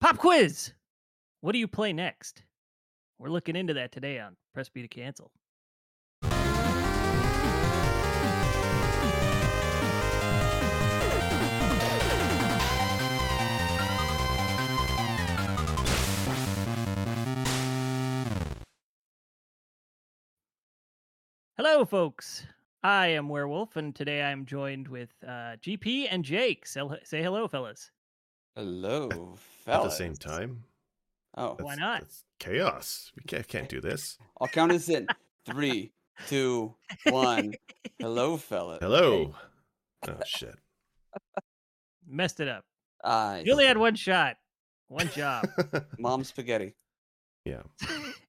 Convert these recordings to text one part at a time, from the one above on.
Pop quiz. What do you play next? We're looking into that today on Press B to Cancel. Hello, folks. I am Werewolf, and today I'm joined with uh, GP and Jake. Say, say hello, fellas. Hello, At the same time. Oh, Why not? Chaos. We can't can't do this. I'll count us in. Three, two, one. Hello, fellas. Hello. Oh shit. Messed it up. Uh, You only had one shot, one job. mom spaghetti. yeah.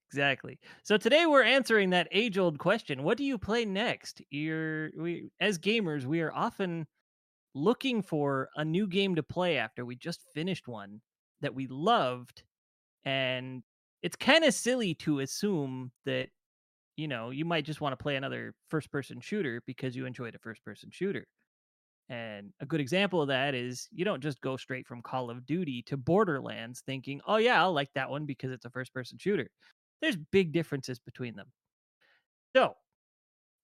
exactly. So today we're answering that age-old question: What do you play next? You're we as gamers, we are often looking for a new game to play after we just finished one that we loved, and it's kind of silly to assume that you know you might just want to play another first-person shooter because you enjoyed a first-person shooter. And a good example of that is you don't just go straight from Call of Duty to Borderlands thinking, oh, yeah, I'll like that one because it's a first person shooter. There's big differences between them. So,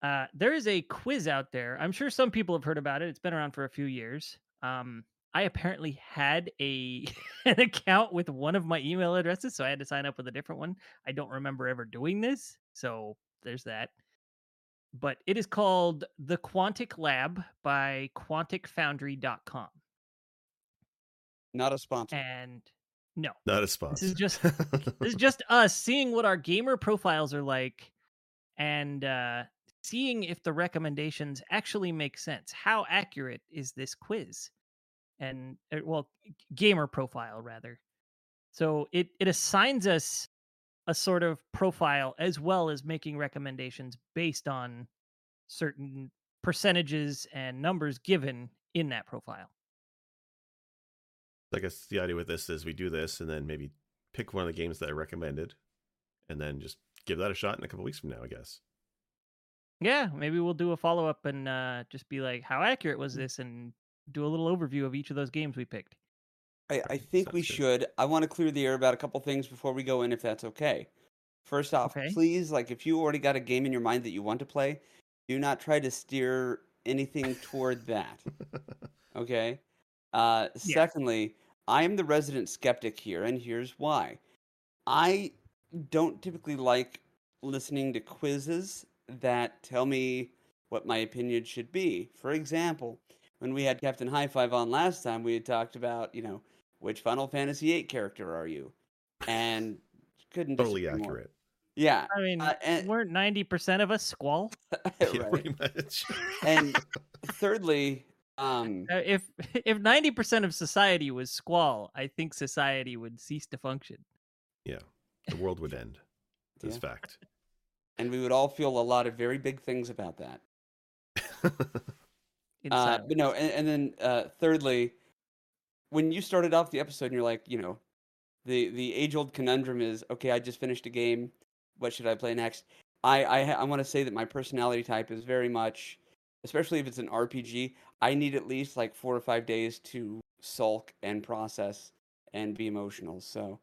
uh, there is a quiz out there. I'm sure some people have heard about it. It's been around for a few years. Um, I apparently had a an account with one of my email addresses, so I had to sign up with a different one. I don't remember ever doing this, so there's that but it is called The Quantic Lab by quanticfoundry.com. Not a sponsor. And no, Not a sponsor. This is just- this is just us seeing what our gamer profiles are like and uh, seeing if the recommendations actually make sense. How accurate is this quiz? And, uh, well, gamer profile rather. So it, it assigns us a sort of profile as well as making recommendations based on certain percentages and numbers given in that profile. I guess the idea with this is we do this and then maybe pick one of the games that I recommended and then just give that a shot in a couple weeks from now, I guess. Yeah, maybe we'll do a follow up and uh, just be like, how accurate was this, and do a little overview of each of those games we picked. I, I think we good. should. I want to clear the air about a couple things before we go in, if that's okay. First off, Okay. please, like, if you already got a game in your mind that you want to play, do not try to steer anything toward that. Okay. Uh, Yeah. Secondly, I am the resident skeptic here, and here's why. I don't typically like listening to quizzes that tell me what my opinion should be. For example, when we had Captain High Five on last time, we had talked about, you know, which Final Fantasy VIII character are you? And couldn't totally disagree more. accurate. Yeah, I mean, Uh, and- weren't ninety percent of us squall? Yeah, right. pretty much. And thirdly, um, Uh, if if ninety percent of society was squall, I think society would cease to function. yeah. The world would end. That's Yeah. fact. and we would all feel a lot of very big things about that. Uh, but no, and, and then uh, thirdly, when you started off the episode, and you're like, you know, the the age old conundrum is, okay, I just finished a game. What should I play next? I I, I want to say that my personality type is very much, especially if it's an RPG. I need at least like four or five days to sulk and process and be emotional. So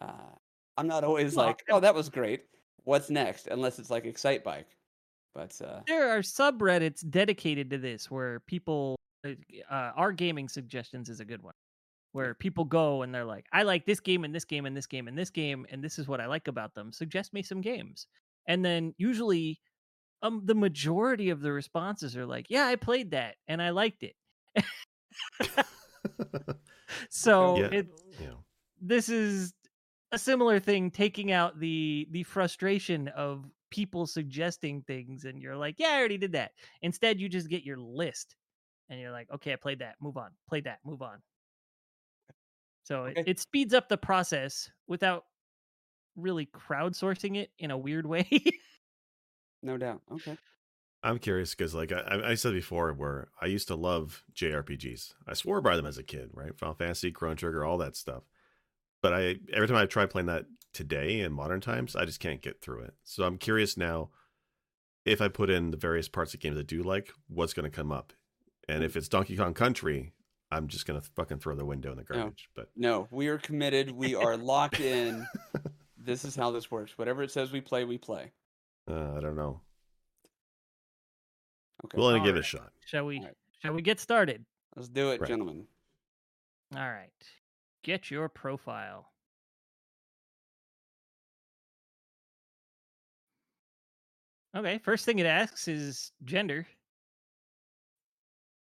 uh, I'm not always like, oh, that was great. What's next? Unless it's like Excitebike. But uh, there are subreddits dedicated to this where people uh, uh, our gaming suggestions is a good one where people go and they're like i like this game and this game and this game and this game and this is what i like about them suggest me some games and then usually um the majority of the responses are like yeah i played that and i liked it so Yeah. it yeah. this is a similar thing taking out the the frustration of people suggesting things and you're like yeah i already did that instead you just get your list and you're like okay i played that move on played that move on so it, Okay. it speeds up the process without really crowdsourcing it in a weird way no doubt. Okay. I'm curious because, like I, I said before, where I used to love JRPGs. I swore by them as a kid, right? Final Fantasy, Chrono Trigger, all that stuff. But I every time I try playing that today in modern times, I just can't get through it. So I'm curious now if I put in the various parts of games I do like, what's going to come up? And if it's Donkey Kong Country, I'm just gonna fucking throw the window in the garbage. But No, we are committed. We are locked in. This is how this works. Whatever it says we play, we play. uh, I don't know. Okay. Willing to give it a shot. Shall we? Alright. Shall we get started? Let's do it, Right. gentlemen. All right. Get your profile. Okay, first thing it asks is gender.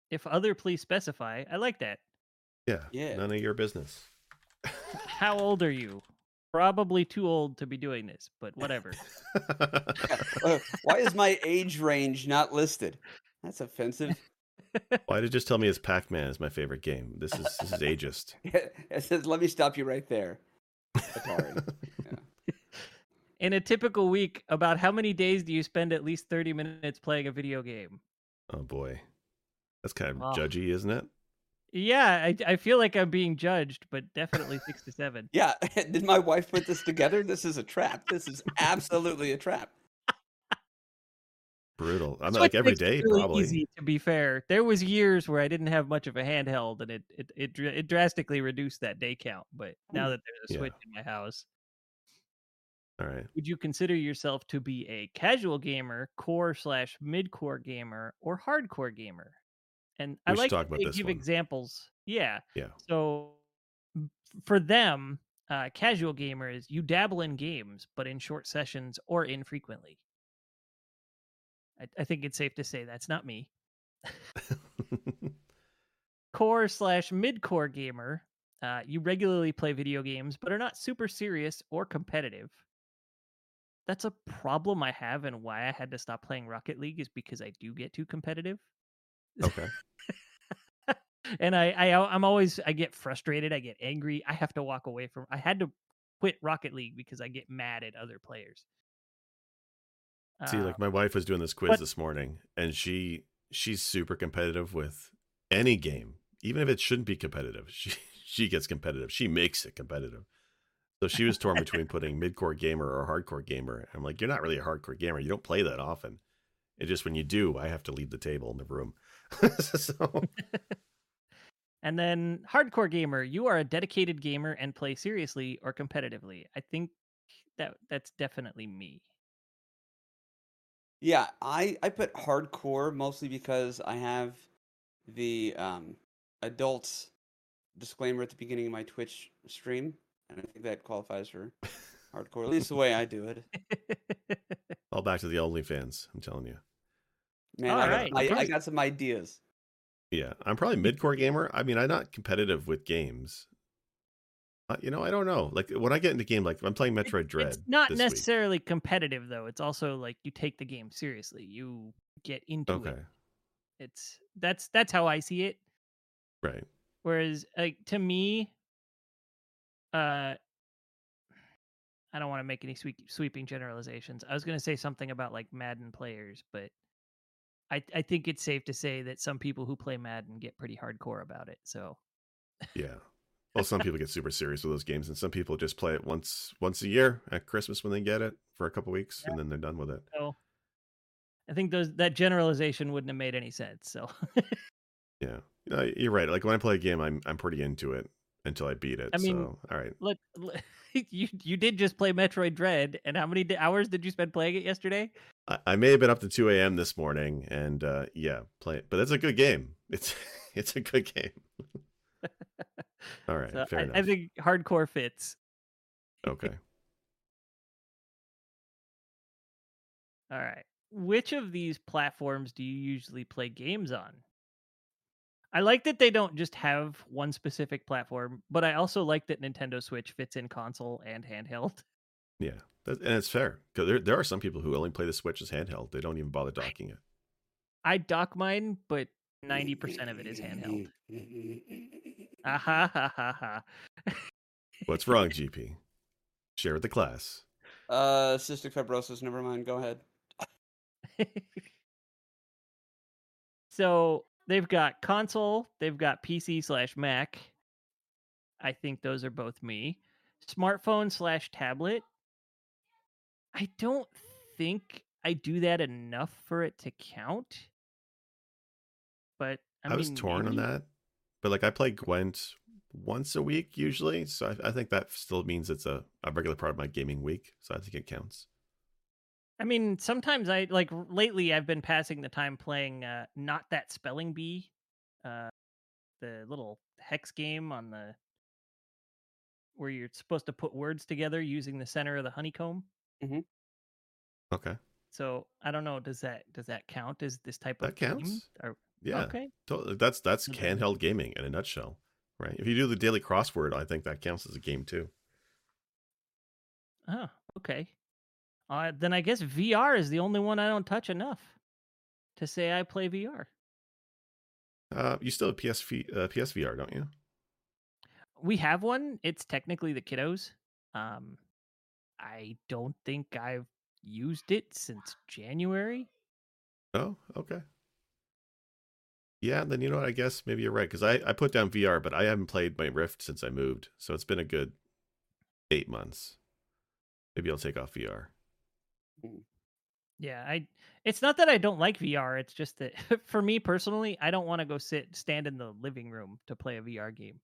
If other, please specify. I like that. Yeah. Yeah. None of your business. How old are you? Probably too old to be doing this, but whatever. Why is my age range not listed? That's offensive. Why did you just tell me it's Pac-Man is my favorite game? This is this is ageist. it says, "Let me stop you right there." Atari. In a typical week, about how many days do you spend at least 30 minutes playing a video game? Oh boy, that's kind of Wow. judgy, isn't it? Yeah, I, I feel like I'm being judged, but definitely six to seven. Yeah, did my wife put this together? This is a trap. This is absolutely a trap. Brutal. I mean, Switch like every makes it day, really probably. Easy, to be fair, there was years where I didn't have much of a handheld, and it it it, it drastically reduced that day count. But now that there's a Yeah. Switch in my house, All right. would you consider yourself to be a casual gamer, core slash mid core gamer, or hardcore gamer? And I We should like talk this give one. examples. Yeah. Yeah. So for them, uh, casual gamer is you dabble in games, but in short sessions or infrequently. I, I think it's safe to say that's not me. Core slash mid core gamer, uh, you regularly play video games, but are not super serious or competitive. That's a problem I have, and why I had to stop playing Rocket League is because I do get too competitive. okay. and I, I I'm always I get frustrated, I get angry. I have to walk away from. I had to quit Rocket League because I get mad at other players. See, Uh, like my wife was doing this quiz but- this morning, and she she's super competitive with any game, even if it shouldn't be competitive. She she gets competitive. She makes it competitive. So she was torn between putting mid-core gamer or hardcore gamer. I'm like, you're not really a hardcore gamer. You don't play that often. It just when you do, I have to leave the table in the room. so and then hardcore gamer, you are a dedicated gamer and play seriously or competitively. I think that that's definitely me. Yeah, I I put hardcore mostly because I have the um adults disclaimer at the beginning of my Twitch stream, and I think that qualifies for hardcore. At least the way I do it. all back to the OnlyFans. I'm telling you. Man, All I, got right, some, I, I got some ideas. Yeah, I'm probably mid-core gamer. I mean, I'm not competitive with games. Uh, you know, I don't know. Like when I get into game, like I'm playing Metroid Dread. It's not this week. necessarily competitive though. It's also like you take the game seriously. You get into Okay, it. It's that's that's how I see it. right. Whereas like to me, uh I don't want to make any sweep, sweeping generalizations. I was going to say something about like Madden players, but I I think it's safe to say that some people who play Madden get pretty hardcore about it. So Yeah. Well, some people get super serious with those games, and some people just play it once once a year at Christmas when they get it for a couple weeks, and then they're done with it. so I think those that generalization wouldn't have made any sense. So Yeah, you know, you're right. Like when I play a game, I'm I'm pretty into it until I beat it. I mean, so all right, look, you you did just play Metroid Dread, and how many hours did you spend playing it yesterday? I, I may have been up to 2 a.m. this morning, and uh, yeah, play it. But that's a good game. It's it's a good game. all right, So fair I, enough. I think hardcore fits. okay. All right. Which of these platforms do you usually play games on? I like that they don't just have one specific platform, but I also like that Nintendo Switch fits in console and handheld. Yeah, that, and it's fair because there there are some people who only play the Switch as handheld. They don't even bother docking it. I dock mine, but 90% of it is handheld. Ah, ha, ha, ha, ha. What's wrong, GP? Share with the class. Uh, cystic fibrosis. Never mind. Go ahead. so they've got console, they've got PC slash Mac. I think those are both me. Smartphone slash tablet. I don't think I do that enough for it to count. But I, I, was mean, torn on that but like I play Gwent once a week usually, so I, I think that still means it's a, a regular part of my gaming week. So I think it counts. I mean, sometimes I like lately I've been passing the time playing uh not that spelling bee, uh the little hex game on the where you're supposed to put words together using the center of the honeycomb. Okay, So I don't know. Does that does that count as this type of that game? counts. Or, Yeah, Okay. totally. That's that's Okay. handheld gaming in a nutshell, right? If you do the daily crossword, I think that counts as a game too. Oh, okay. Uh, then I guess VR is the only one I don't touch enough to say I play VR. Uh, you still have PSV, uh, PSVR, don't you? We have one. It's technically the kiddos. Um, I don't think I've used it since January. Oh, okay. Yeah, then you know what? I guess maybe you're right because I, I put down VR, but I haven't played my Rift since I moved, so it's been a good eight months. Maybe I'll take off VR. Yeah, I. It's not that I don't like VR. It's just that for me personally, I don't want to go sit stand in the living room to play a VR game.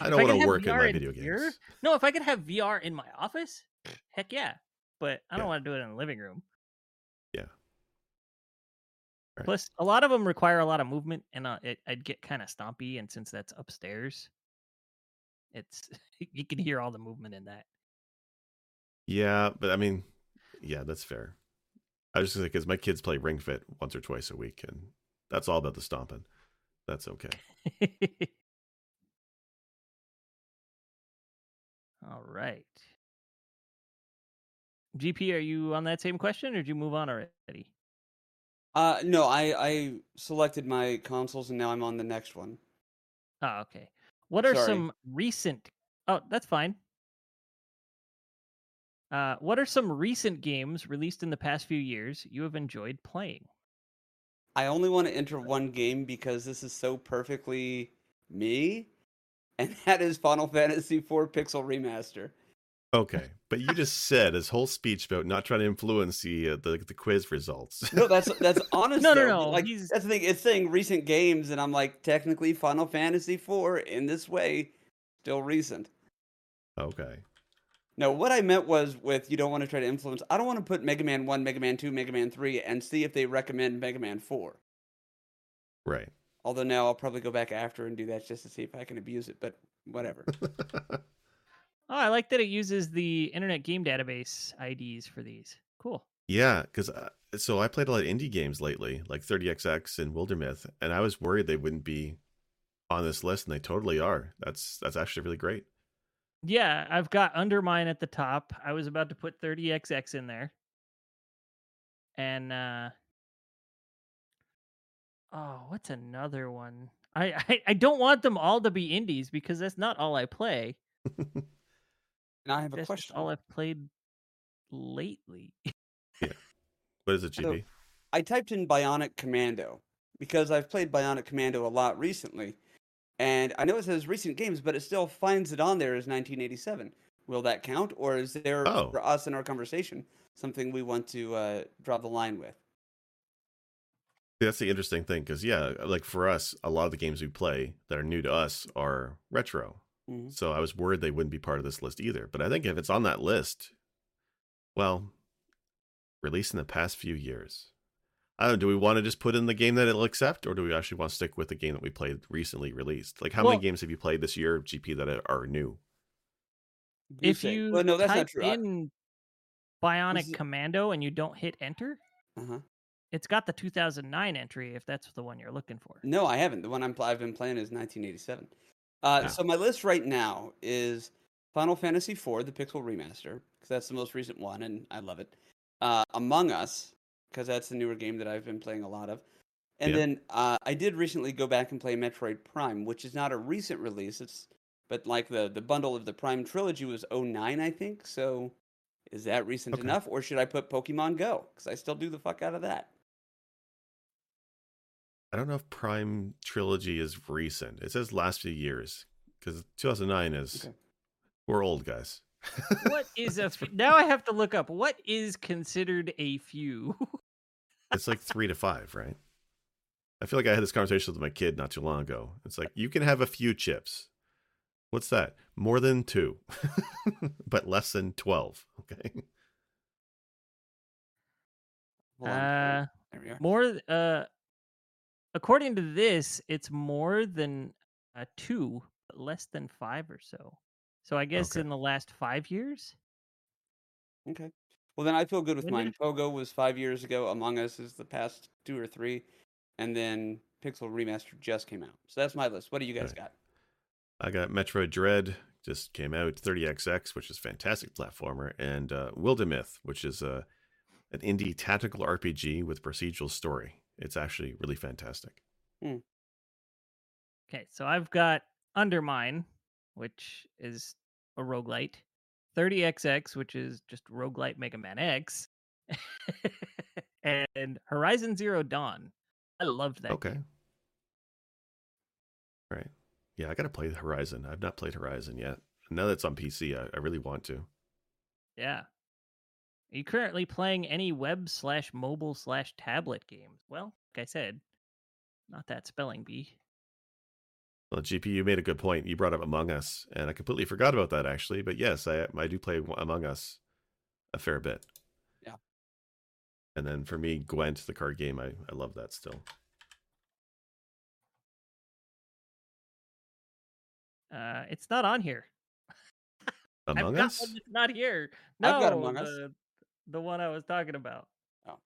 I don't want to work in VR my in video here, games. No, if I could have VR in my office, heck yeah. But I don't Yeah. want to do it in the living room. Yeah. Right. Plus, a lot of them require a lot of movement, and uh, it, I'd get kind of stompy. And since that's upstairs, it's you can hear all the movement in that. Yeah, but I mean, yeah, that's fair. I was just gonna because my kids play Ring Fit once or twice a week, and that's all about the stomping. That's okay. all right. GP, are you on that same question, or did you move on already? Uh, no, I I selected my consoles and now I'm on the next one. Oh, okay. What are Sorry. some recent? Oh, that's fine. Uh, what are some recent games released in the past few years you have enjoyed playing? I only want to enter one game because this is so perfectly me, and that is Final Fantasy IV Pixel Remaster. Okay, but you just said his whole speech about not trying to influence the uh, the, the quiz results. No, that's that's honest. No, no, no, Like he's- that's the thing. It's saying recent games, and I'm like, technically, Final Fantasy IV in this way, still recent. okay. No, what I meant was with you don't want to try to influence. I don't want to put Mega Man One, Mega Man Two, Mega Man Three, and see if they recommend Mega Man Four. Right. Although now I'll probably go back after and do that just to see if I can abuse it. But whatever. Oh, I like that it uses the Internet Game Database IDs for these. Cool. yeah, because uh, so I played a lot of indie games lately, like 30xx and Wildermyth, and I was worried they wouldn't be on this list, and they totally are. That's that's actually really great. Yeah, I've got Undermine at the top. I was about to put 30XX in there. And uh Oh, what's another one? I, I I don't want them all to be indies because that's not all I play. And I have a That's just question. all I've played lately. Yeah. What is it, So- GP? I typed in Bionic Commando because I've played Bionic Commando a lot recently, and I know it says recent games, but it still finds it on there as 1987. Will that count, or is there Oh. for us in our conversation something we want to uh, draw the line with? That's the interesting thing, because yeah, like for us, a lot of the games we play that are new to us are retro. Mhm. So I was worried they wouldn't be part of this list either. But I think if it's on that list, well, released in the past few years. I don't know, do we want to just put in the game that it'll accept, or do we actually want to stick with the game that we played recently released? Like, how Well- many games have you played this year, GP, that are- are new? if you well, no, that's type not true. In Bionic it- Commando and you don't hit enter, uh-huh. it's got the 2009 entry if that's the one you're looking for. No, I haven't. The one I'm I've been playing is 1987. Uh, Yeah. So my list right now is Final Fantasy IV, the Pixel Remaster, because that's the most recent one, and I love it. Uh, Among Us, because that's the newer game that I've been playing a lot of. And Yeah. then uh, I did recently go back and play Metroid Prime, which is not a recent release. It's but like the the bundle of the Prime trilogy was 09, I think. So is that recent Okay. enough, or should I put Pokemon Go? Because I still do the fuck out of that. I don't know if Prime Trilogy is recent. It says last few years, because 2009 is. Okay. We're old guys. what is a f- now I have to look up what is considered a few. it's like three to five, right? I feel like I had this conversation with my kid not too long ago. It's like you can have a few chips. What's that? More than two, but less than twelve. Okay. Hold. Uh, there we are. more. Uh, according to this, it's more than uh, two, but less than five or so. So I guess Okay. in the last five years. Okay. Well, then I feel good with mine. did- Pogo was five years ago. Among Us is the past two or three, and then Pixel Remastered just came out. So that's my list. What do you guys Okay. got? I got Metroid Dread just came out, 30XX, which is a fantastic platformer, and uh, Wildermyth, which is a an indie tactical RPG with procedural story. It's actually really fantastic. Okay, so I've got Undermine, which is a roguelite, 30XX, which is just roguelite Mega Man X, and Horizon Zero Dawn. I loved that. okay. game. Right. Yeah, I got to play Horizon. I've not played Horizon yet. Now that it's on PC, I, I really want to. Yeah. Are you currently playing any web slash mobile slash tablet games? Well, like I said, not that spelling bee. Well, GP, you made a good point. You brought up Among Us, and I completely forgot about that actually. But yes, I I do play Among Us a fair bit. Yeah. And then for me, Gwent, the card game, I, I love that still. Uh, it's not on here. Among I've got Us? one not here. No, I've got Among Us. the, the one I was talking about. Oh.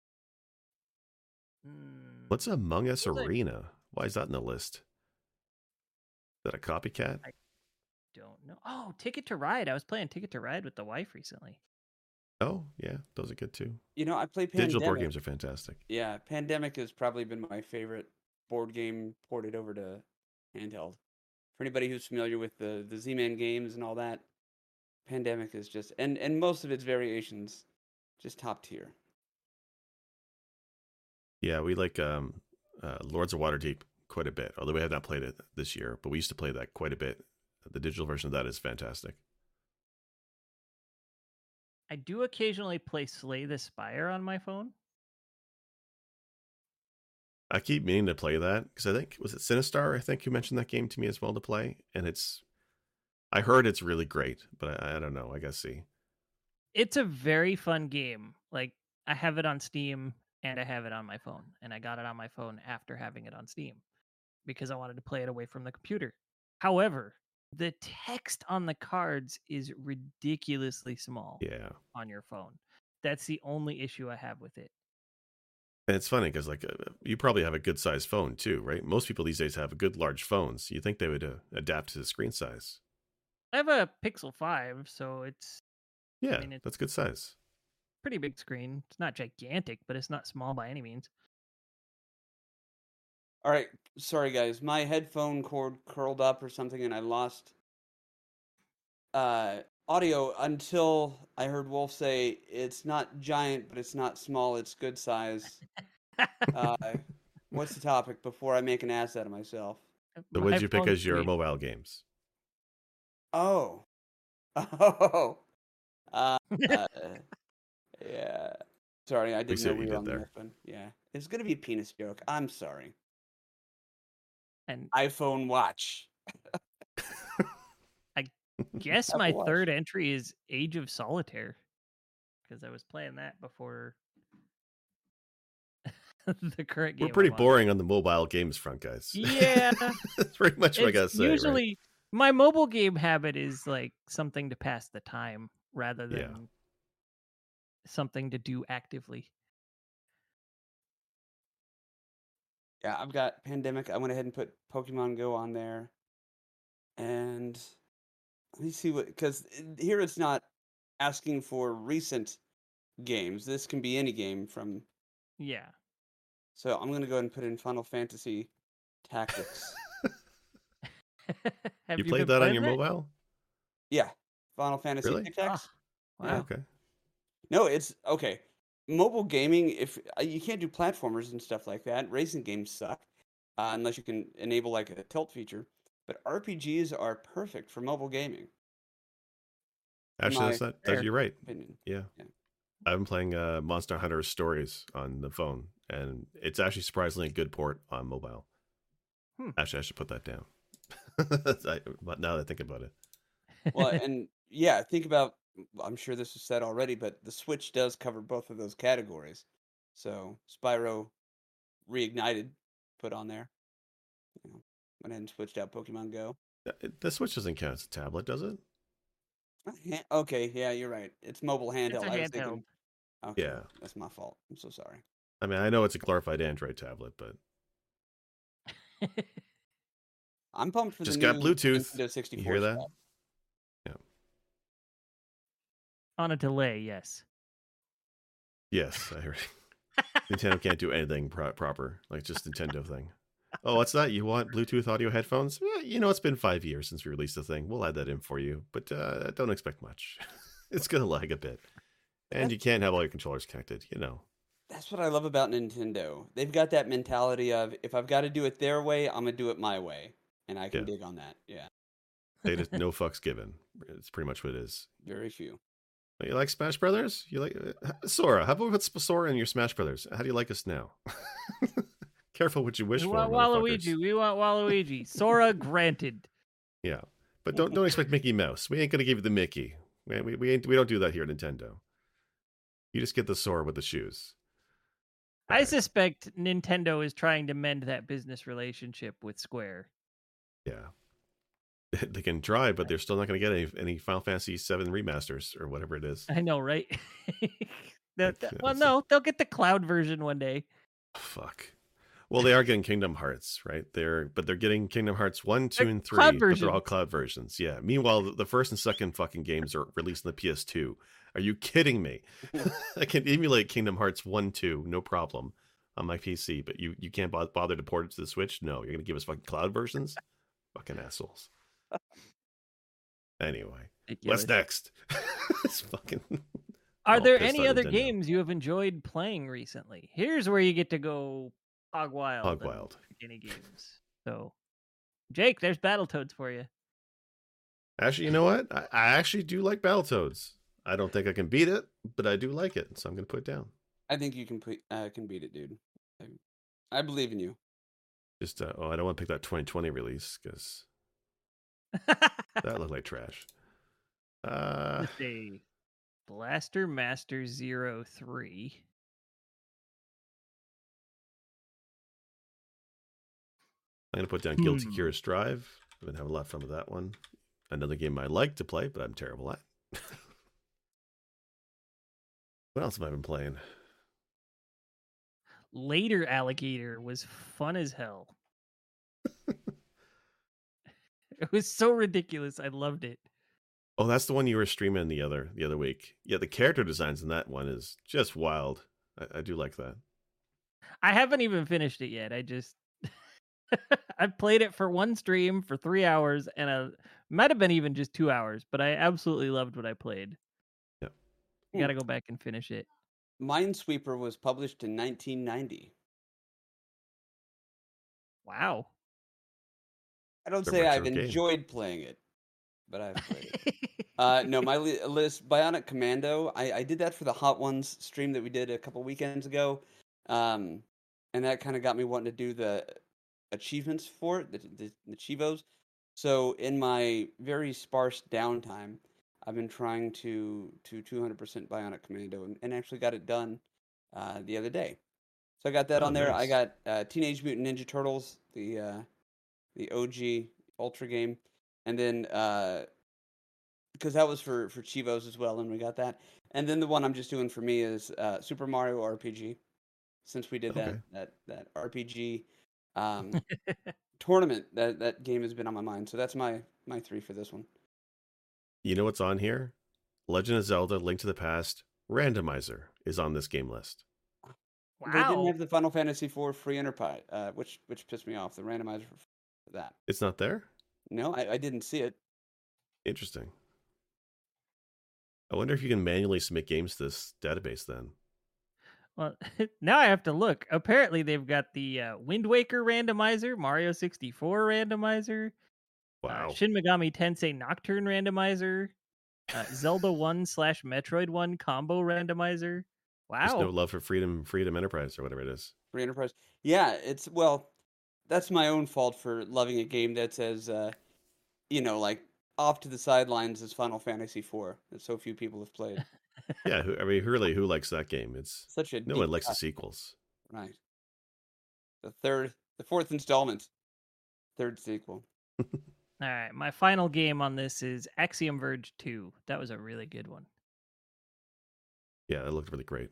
Hmm. What's Among Us Feels like- Arena? Why is that in the list? Is that a copycat? I don't know. Oh, Ticket to Ride. I was playing Ticket to Ride with the wife recently. Oh, yeah, those are good too. You know, I play Pandemic. Digital board games are fantastic. Yeah, Pandemic has probably been my favorite board game ported over to handheld. For anybody who's familiar with the the Z-Man games and all that, Pandemic is just and and most of its variations just top tier. Yeah, we like um, uh, Lords of Waterdeep quite a bit. Although we have not played it this year, but we used to play that quite a bit. The digital version of that is fantastic. I do occasionally play Slay the Spire on my phone. I keep meaning to play that because I think was it Sinistar. I think who mentioned that game to me as well to play, and it's. I heard it's really great, but I, I don't know. I gotta see. It's a very fun game. Like I have it on Steam and I have it on my phone, and I got it on my phone after having it on Steam because I wanted to play it away from the computer. However, the text on the cards is ridiculously small Yeah, on your phone. That's the only issue I have with it. and it's funny because like uh, you probably have a good sized phone too, right? Most people these days have good large phones. You think they would uh, adapt to the screen size? I have a Pixel 5, so it's Yeah, mean, it's- that's good size. pretty big screen. It's not gigantic, but it's not small by any means. All right, sorry guys, my headphone cord curled up or something, and I lost uh, audio until I heard Wolf say it's not giant, but it's not small. It's good size. Uh, what's the topic before I make an ass out of myself? The ones you pick as your mobile games? Oh, oh, uh, uh, yeah. Sorry, I didn't see know we were did on the there. next one. Yeah, it's gonna be a penis joke. I'm sorry. And iPhone watch. I guess my Watch. third entry is Age of Solitaire because I was playing that before the current game. We're pretty boring on the mobile games front, guys. Yeah, that's pretty much what I gotta say. right? usually my mobile game habit is like something to pass the time rather than Yeah. something to do actively. Yeah, I've got Pandemic. I went ahead and put Pokemon Go on there. And let me see what, because here it's not asking for recent games. This can be any game from, Yeah. so I'm going to go ahead and put in Final Fantasy Tactics. Have you been played that on playing your mobile? yeah, Final Fantasy Really? Tactics. Ah, Yeah. wow. Okay. No, it's okay. Mobile gaming, if uh, you can't do platformers and stuff like that, racing games suck uh, unless you can enable like a tilt feature. But RPGs are perfect for mobile gaming. Actually, that's not. That's, you're right. Opinion. Yeah. Yeah. I've been playing uh, Monster Hunter Stories on the phone, and it's actually surprisingly a good port on mobile. Hmm. Actually, I should put that down. I, but now that I think about it, Well, and yeah, think about. I'm sure this was said already, but the Switch does cover both of those categories. So Spyro reignited, put on there. You know, went ahead and switched out Pokemon Go. The eh, Switch doesn't count as a tablet, does it? Okay, yeah, you're right. It's mobile handheld. It's a I was handheld. thinking. Okay, Yeah. that's my fault. I'm so sorry. I mean, I know it's a glorified Android tablet, but I'm pumped for Just the got new Bluetooth. Nintendo 64. you hear that? stuff. On a delay, yes. Yes, I heard. Nintendo can't do anything pro- proper, like just Nintendo thing. Oh, what's that? You want Bluetooth audio headphones? Eh, you know, it's been five years since we released the thing. We'll add that in for you, but uh, don't expect much. it's gonna lag a bit, and you can't have all your controllers connected. You know, That's what I love about Nintendo. They've got that mentality of if I've got to do it their way, I'm gonna do it my way, and I can Yeah. dig on that. Yeah, they just no fucks given. It's pretty much what it is. very few. You like Smash Brothers? You like uh, Sora? How about we put Sora in your Smash Brothers? How do you like us now? Careful what you wish we for, want motherfuckers. Waluigi. We want Waluigi. Sora granted. Yeah, but don't don't expect Mickey Mouse. We ain't gonna give you the Mickey. We we we, ain't, we don't do that here at Nintendo. You just get the Sora with the shoes. I Alright, suspect Nintendo is trying to mend that business relationship with Square. Yeah, they can try, but they're still not gonna get any any Final Fantasy VII remasters or whatever it is. I know, right? That- well, no, they'll get the cloud version one day. Fuck. Well, they are getting Kingdom Hearts, right? They're but they're getting Kingdom Hearts one, two, They're and three, cloud but they're all cloud versions. Yeah. Meanwhile, the- first and second fucking games are released on the PS2. Are you kidding me? I can emulate Kingdom Hearts one, two, no problem on my PC, but you you can't bo- bother to port it to the Switch. No, you're gonna give us fucking cloud versions. fucking assholes. Anyway, Ridiculous. what's next? it's fucking. Are there any other Nintendo. games you have enjoyed playing recently? Here's where you get to go hog wild. Hog wild. Any games? So, Jake, there's Battletoads for you. Actually, you know what? I, I actually do like Battletoads. I don't think I can beat it, but I do like it, so I'm gonna put it down. I think you can put, uh, can beat it, dude. I, I believe in you. Just uh, oh, I don't want to pick that 2020 release because that looked like trash. Uh, see. Blaster Master Zero Three. I'm gonna put down Guilty Hmm. Gear Strive. I've been having a lot of fun with that one. Another game I like to play, but I'm terrible at. what else have I been playing? Later Alligator was fun as hell. it was so ridiculous. I loved it. Oh, that's the one you were streaming the other the other week. Yeah, the character designs in that one is just wild. I, I do like that. I haven't even finished it yet. I just I played it for one stream for three hours, and uh might have been even just two hours. But I absolutely loved what I played. Yep. I gotta go back and finish it. Minesweeper was published in 1990. Wow. I don't say I've game. enjoyed playing it, but I've played it. Uh, no, my li- list Bionic Commando. I, I did that for the Hot Ones stream that we did a couple weekends ago, um, and that kind of got me wanting to do the achievements for it, the, the, the cheevos. So in my very sparse downtime, I've been trying to to 200% Bionic Commando and, and actually got it done uh, the other day. So I got that Oh, on there. I got uh, Teenage Mutant Ninja Turtles, the uh, the OG Ultra game, and then uh, because that was for for cheevos as well, and we got that. And then the one I'm just doing for me is uh, Super Mario RPG, since we did that Okay. that that RPG um, tournament. That that game has been on my mind, so that's my my three for this one. You know what's on here? Legend of Zelda: Link to the Past randomizer is on this game list. Wow. They didn't have the Final Fantasy IV free enterprise, uh, which which pissed me off. The randomizer for that. It's not there. No, I, I didn't see it. Interesting. I wonder if you can manually submit games to this database then. Well, now I have to look. Apparently, they've got the uh, Wind Waker randomizer, Mario 64 randomizer, Wow. uh, Shin Megami Tensei Nocturne randomizer, uh, Zelda 1 slash Metroid 1 combo randomizer, There's no Wow. love for freedom, freedom enterprise or whatever it is. Free Enterprise. Yeah, it's well, that's my own fault for loving a game that's as uh, you know, like off to the sidelines as Final Fantasy IV that so few people have played. Yeah, who, I mean, who really, who likes that game? It's Such a no one likes the sequels. Right. The third, the fourth installment, third sequel. All right. My final game on this is Axiom Verge 2. That was a really good one. Yeah, it looked really great.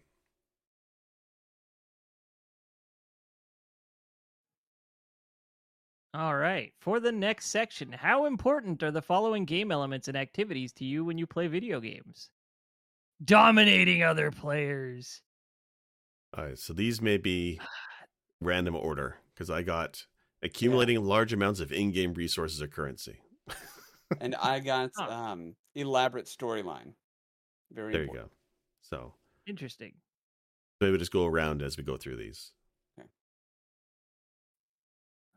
All right. For the next section, how important are the following game elements and activities to you when you play video games? Dominating other players. All right, so these may be random order because I got accumulating large amounts of in-game resources or currency. And I got Huh. um elaborate storyline. Very there you go. So Interesting. maybe we just go around as we go through these.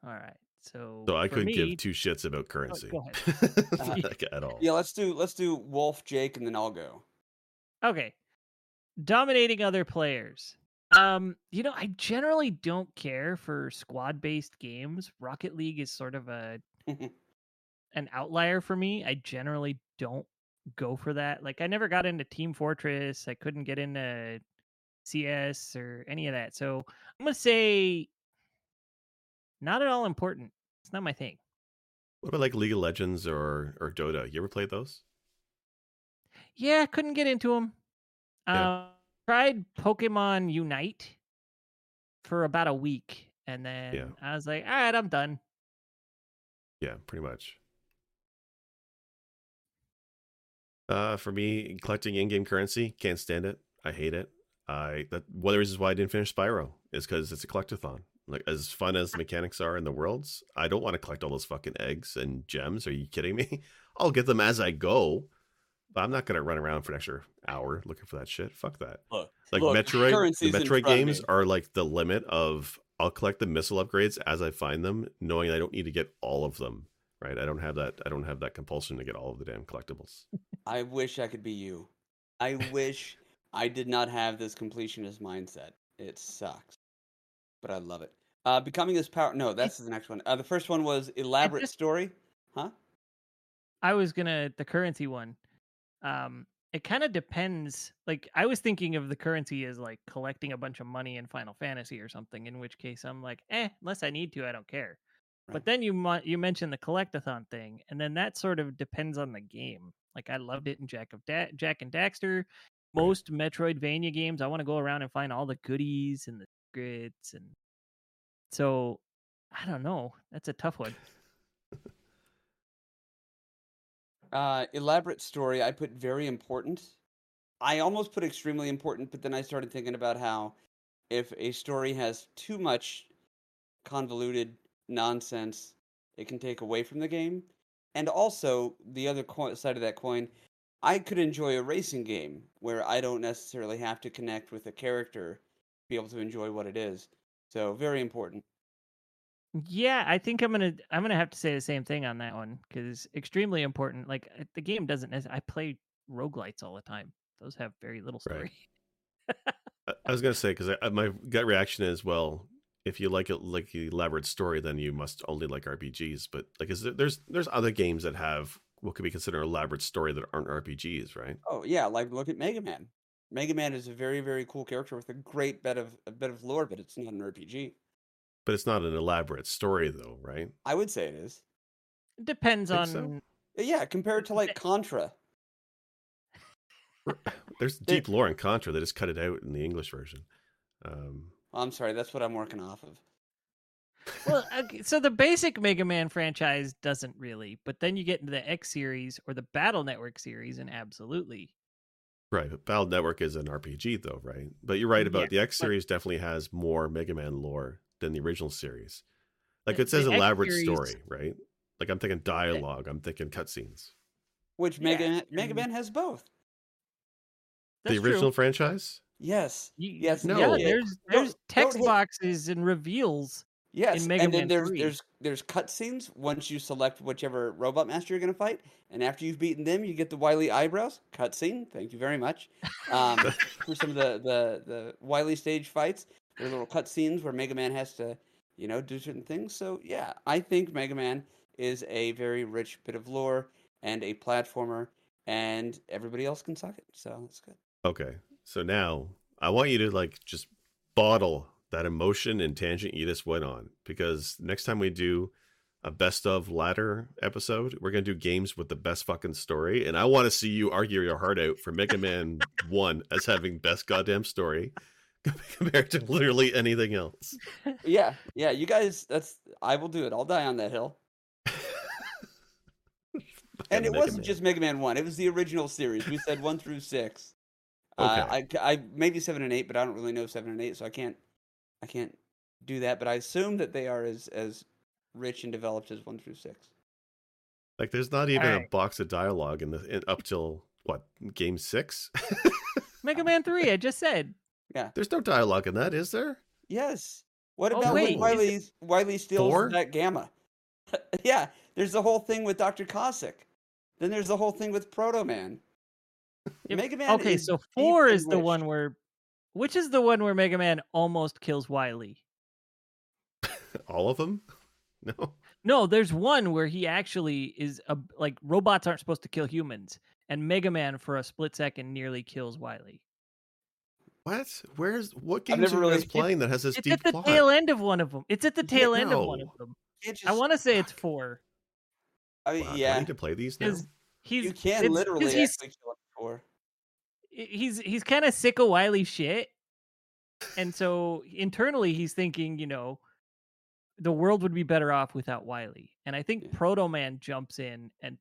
All right. So, So I couldn't me, give two shits about currency go like, at all. Yeah, let's do let's do Wolf, Jake, and then I'll go. Okay. Dominating other players. Um, you know, I generally don't care for squad-based games. Rocket League is sort of a an outlier for me. I generally don't go for that. Like I never got into Team Fortress. I couldn't get into CS or any of that. So I'm gonna say not at all important. It's not my thing. What about like League of Legends or or Dota? You ever played those? Yeah, couldn't get into them. Yeah. Uh, tried Pokemon Unite for about a week, and then I was like, "All right, I'm done." Yeah, pretty much. Uh, for me, collecting in-game currency can't stand it. I hate it. I that one of the reasons why I didn't finish Spyro is because it's a collectathon. Like as fun as the mechanics are in the worlds, I don't want to collect all those fucking eggs and gems. Are you kidding me? I'll get them as I go, but I'm not gonna run around for an extra hour looking for that shit. Fuck that. Look, Like look, Metroid, the Metroid games me. are like the limit of I'll collect the missile upgrades as I find them, knowing I don't need to get all of them. Right? I don't have that. I don't have that compulsion to get all of the damn collectibles. I wish I could be you. I wish I did not have this completionist mindset. It sucks, but I love it. Uh, becoming this power. No, that's the next one. Uh, the first one was elaborate just- story. Huh? I was gonna the currency one. Um, it kind of depends. Like I was thinking of the currency as like collecting a bunch of money in Final Fantasy or something. In which case, I'm like, eh, unless I need to, I don't care. But then you you mentioned the collectathon thing, and then that sort of depends on the game. Like I loved it in Jack of da- Jak and Daxter. Most Metroidvania games, I want to go around and find all the goodies and the secrets, and so I don't know. That's a tough one. Uh, elaborate story. I put very important. I almost put extremely important, but then I started thinking about how if a story has too much convoluted nonsense, it can take away from the game. And also, the other co- side of that coin, I could enjoy a racing game where I don't necessarily have to connect with a character to be able to enjoy what it is. So, very important. Yeah, I think I'm gonna I'm gonna have to say the same thing on that one because extremely important. Like uh, the game doesn't. I play roguelites all the time. Those have very little story. I, I was gonna say because my gut reaction is well, if you like it like the elaborate story, then you must only like RPGs. But like, is there, there's there's other games that have what could be considered elaborate story that aren't RPGs, right? Oh yeah, like look at Mega Man. Mega Man is a very very cool character with a great bit of a bit of lore, but it's not an RPG. But it's not an elaborate story though, right? I would say it is. It depends on. so? Yeah, compared to like Contra. There's deep lore in Contra. They just cut it out in the English version. Um, I'm sorry, that's what I'm working off of. Well, okay, so the basic Mega Man franchise doesn't really, but then you get into the X series or the Battle Network series, and absolutely. Right, but Battle Network is an RPG though, right? But you're right about Yes, the X but- series. Definitely has more Mega Man lore than the original series. Like The- it says the X elaborate series- story, right? Like I'm thinking dialogue. I'm thinking cutscenes. Which Mega Man, Mega Man has both. That's the original True. franchise. Yes. Yes. No. Yeah, Yeah. there's Don't- there's don't text boxes and reveals. Yes, Mega and then Man there's 3. there's there's cutscenes once you select whichever robot master you're going to fight, and after you've beaten them, you get the Wily eyebrows cutscene. Thank you very much. Um, for some of the the the Wily stage fights, there are little cutscenes where Mega Man has to, you know, do certain things. So yeah, I think Mega Man is a very rich bit of lore and a platformer, and everybody else can suck it. So that's good. Okay. So now I want you to like just bottle that emotion and tangent you just went on because next time we do a best of ladder episode, we're gonna do games with the best fucking story, and I want to see you argue your heart out for Mega Man One as having best goddamn story compared to literally anything else. Yeah, yeah, you guys. That's I will do it. I'll die on that hill. And it Mega wasn't Man. just Mega Man One; it was the original series. We said one through six. Uh, I, I maybe seven and eight, but I don't really know seven and eight, so I can't, I can't do that. But I assume that they are as as rich and developed as one through six. like there's not even a box of dialogue in the in, up till what game six. Mega Man 3, I just said. Yeah. There's no dialogue in that, is there? Yes. What Oh, about wait, when is it- Wily Wily steals Four? that gamma? yeah, there's the whole thing with Doctor Cossack. Then there's the whole thing with Proto Man. Yep. Mega Man. Okay, is so 4 is the rich. one where which is the one where Mega Man almost kills Wily? All of them? No. No, there's one where he actually is a, like robots aren't supposed to kill humans, and Mega Man for a split second nearly kills Wily. What? Where's what I've games never are you really- guys playing that has this It's deep at the plot? tail end of one of them. It's at the Yeah, tail end of one of them. Can't I want to say it's four. I mean, Wow, do I yeah, need to play these now. He's you can it's- literally 'cause he's actually kill it before. He's he's kind of sick of Wily shit, and so internally he's thinking, you know, the world would be better off without Wily. And I think Proto Man jumps in and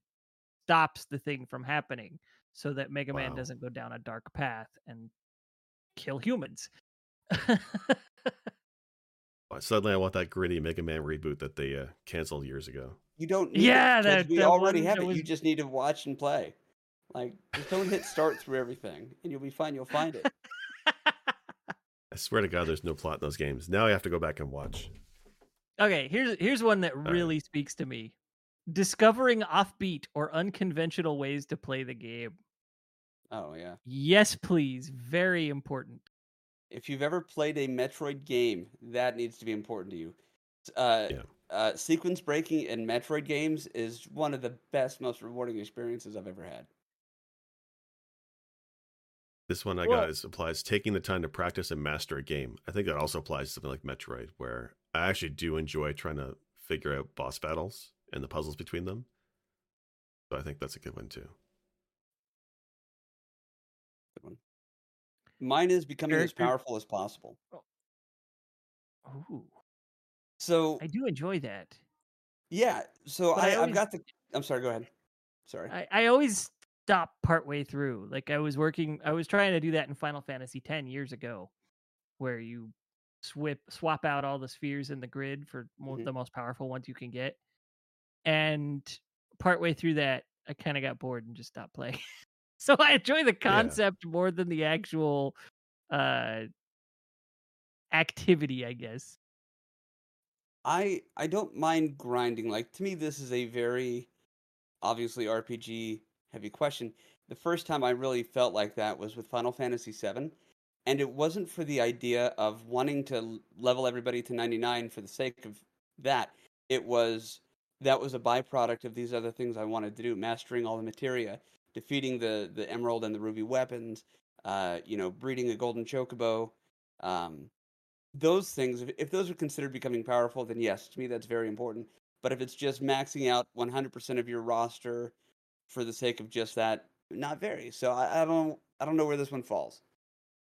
stops the thing from happening, so that Mega Man Wow. doesn't go down a dark path and kill humans. Suddenly, I want that gritty Mega Man reboot that they uh, canceled years ago. You don't. Need Yeah, it, 'cause that- we that already one have it. was- You just need to watch and play. Like, just don't hit start through everything, and you'll be fine. You'll find it. I swear to God, there's no plot in those games. Now I have to go back and watch. Okay, here's here's one that right. really speaks to me. Discovering offbeat or unconventional ways to play the game. Oh yeah. Yes, please. Very important. If you've ever played a Metroid game, that needs to be important to you. Uh, Yeah. uh, sequence breaking in Metroid games is one of the best, most rewarding experiences I've ever had. This one I Well- got is applies taking the time to practice and master a game. I think that also applies to something like Metroid, where I actually do enjoy trying to figure out boss battles and the puzzles between them. So I think that's a good one too. Good one. Mine is becoming as powerful as possible. Oh. Ooh, So I do enjoy that. yeah, so But I I, I've got the. I'm sorry. Go ahead. Sorry. I, I always stop partway through. Like I was working, I was trying to do that in Final Fantasy ten years ago, where you swip swap out all the spheres in the grid for Mhm. the most powerful ones you can get. And partway through that, I kind of got bored and just stopped playing. so I enjoy the concept more than the actual uh activity, I guess. I I don't mind grinding. Like to me, this is a very obviously RPG heavy question. The first time I really felt like that was with Final Fantasy VII, and it wasn't for the idea of wanting to level everybody to 99 for the sake of that. It was that was a byproduct of these other things I wanted to do, mastering all the materia, defeating the the emerald and the ruby weapons, uh, you know, breeding a golden chocobo. Um, those things, if, if those are considered becoming powerful, then yes, to me that's very important. But if it's just maxing out 100% of your roster for the sake of just that, not very. So I, I don't, I don't know where this one falls.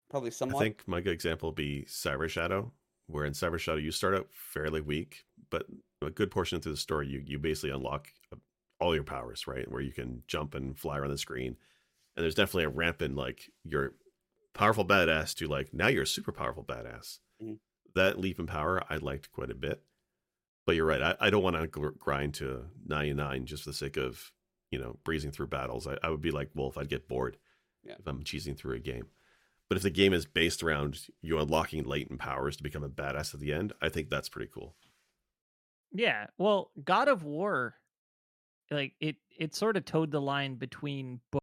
Probably somewhat. I think my good example would be Cyber Shadow, where in Cyber Shadow you start out fairly weak, but a good portion through the story you you basically unlock uh, all your powers, right? Where you can jump and fly around the screen, and there's definitely a ramp in like your powerful badass to like now you're a super powerful badass. Mhm. That leap in power I liked quite a bit, but you're right. I, I don't want to grind to 99 just for the sake of you know breezing through battles. I, I would be like Wolf. I'd get bored Yeah. if I'm cheesing through a game. But if the game is based around you unlocking latent powers to become a badass at the end, I think that's pretty cool. Yeah. Well, God of War, like it, it sort of toed the line between both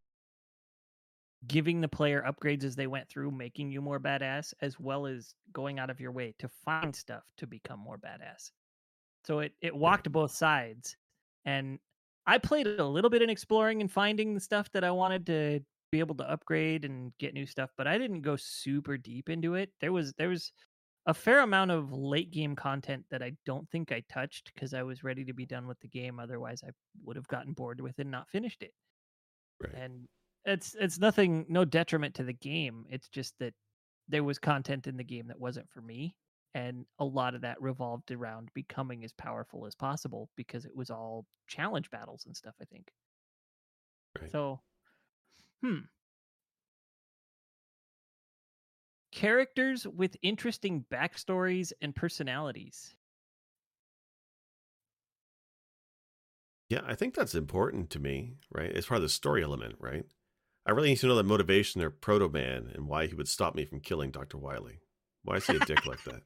giving the player upgrades as they went through, making you more badass, as well as going out of your way to find stuff to become more badass. So it it walked both sides, and I played a little bit in exploring and finding the stuff that I wanted to be able to upgrade and get new stuff, but I didn't go super deep into it. There was there was a fair amount of late game content that I don't think I touched because I was ready to be done with the game. Otherwise, I would have gotten bored with it and not finished it. Right. And it's it's nothing, no detriment to the game. It's just that there was content in the game that wasn't for me, and a lot of that revolved around becoming as powerful as possible because it was all challenge battles and stuff. I think. Right. So, hmm. Characters with interesting backstories and personalities. Yeah, I think that's important to me, right? It's part of the story element, right? I really need to know the motivation of Proto Man and why he would stop me from killing Dr. Wily Why is he a dick like that?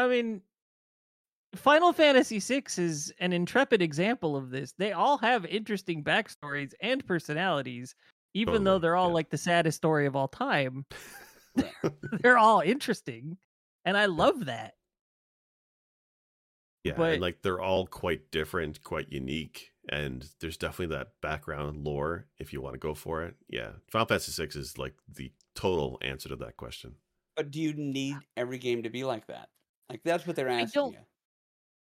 I mean, Final Fantasy VI is an intrepid example of this. They all have interesting backstories and personalities, even though they're all yeah. like the saddest story of all time. they're all interesting, and I love that. Yeah, But- and like they're all quite different, quite unique, and there's definitely that background lore if you want to go for it. Yeah, Final Fantasy VI is like the total answer to that question. But do you need every game to be like that? Like that's what they're asking I don't- you.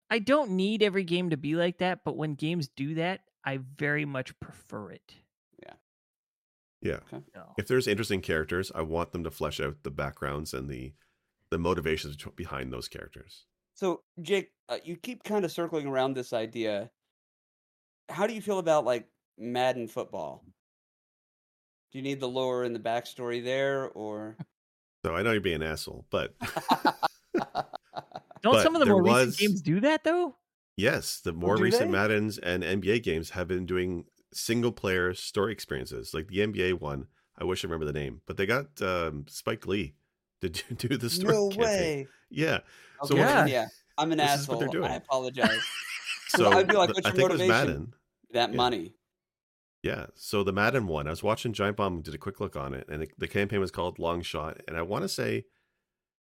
I don't need every game to be like that, but when games do that, I very much prefer it. Yeah, So, if there's interesting characters, I want them to flesh out the backgrounds and the the motivations behind those characters. So, Jake, uh, you keep kind of circling around this idea. How do you feel about like Madden football? Do you need the lore and the backstory there, or? So I know you're being an asshole, but don't But some of the there more was- recent games do that though? yes, the more recent they? Maddens and NBA games have been doing single player story experiences. Like the NBA one, I wish I remember the name, but they got um, Spike Lee to do, do the story. no campaign. way. Yeah. So Okay, what- then, yeah, I'm an This is what asshole. they're doing. I apologize. So I'd be like, the- what's I your think it was motivation? Madden. that Yeah. money. Yeah. So the Madden one, I was watching Giant Bomb did a quick look on it, and the, the campaign was called Long Shot, and I want to say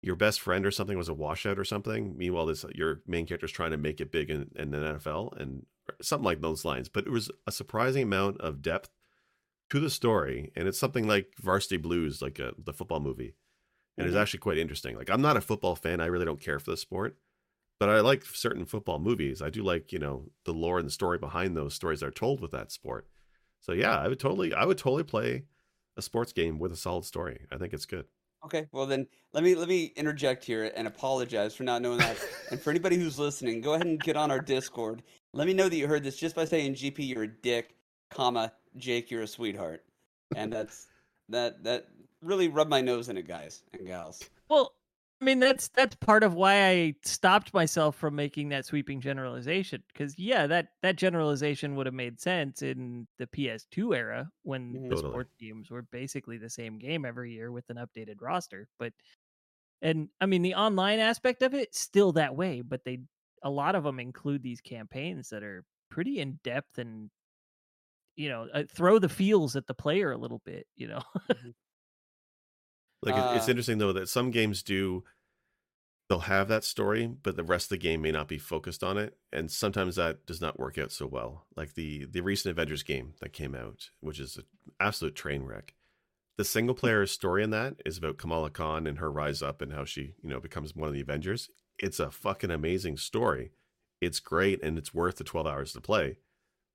your best friend or something was a washout or something. Meanwhile, this uh, your main character's trying to make it big in, in the NFL and uh, something like those lines. But it was a surprising amount of depth to the story, and it's something like Varsity Blues, like a, the football movie, and it's Mhm. actually quite interesting. Like I'm not a football fan; I really don't care for the sport. But I like certain football movies. I do like, you know, the lore and the story behind those stories that are told with that sport. So yeah, I would totally I would totally play a sports game with a solid story. I think it's good. Okay, well then let me let me interject here and apologize for not knowing that. and for anybody who's listening, go ahead and get on our Discord. Let me know that you heard this just by saying GP you're a dick, comma Jake you're a sweetheart, and that's that that really rubbed my nose in it, guys and gals. Well, I mean that's that's part of why I stopped myself from making that sweeping generalization because yeah, that that generalization would have made sense in the PS2 era when Mhm. the sports teams were basically the same game every year with an updated roster. But and I mean the online aspect of it still that way, but they a lot of them include these campaigns that are pretty in depth and you know uh, throw the feels at the player a little bit. You know, Like it- it's Uh, interesting though that some games do they'll have that story, but the rest of the game may not be focused on it, and sometimes that does not work out so well. Like the the recent Avengers game that came out, which is an absolute train wreck. The single player story in that is about Kamala Khan and her rise up and how she, you know, becomes one of the Avengers. It's a fucking amazing story. It's great and it's worth the 12 hours to play.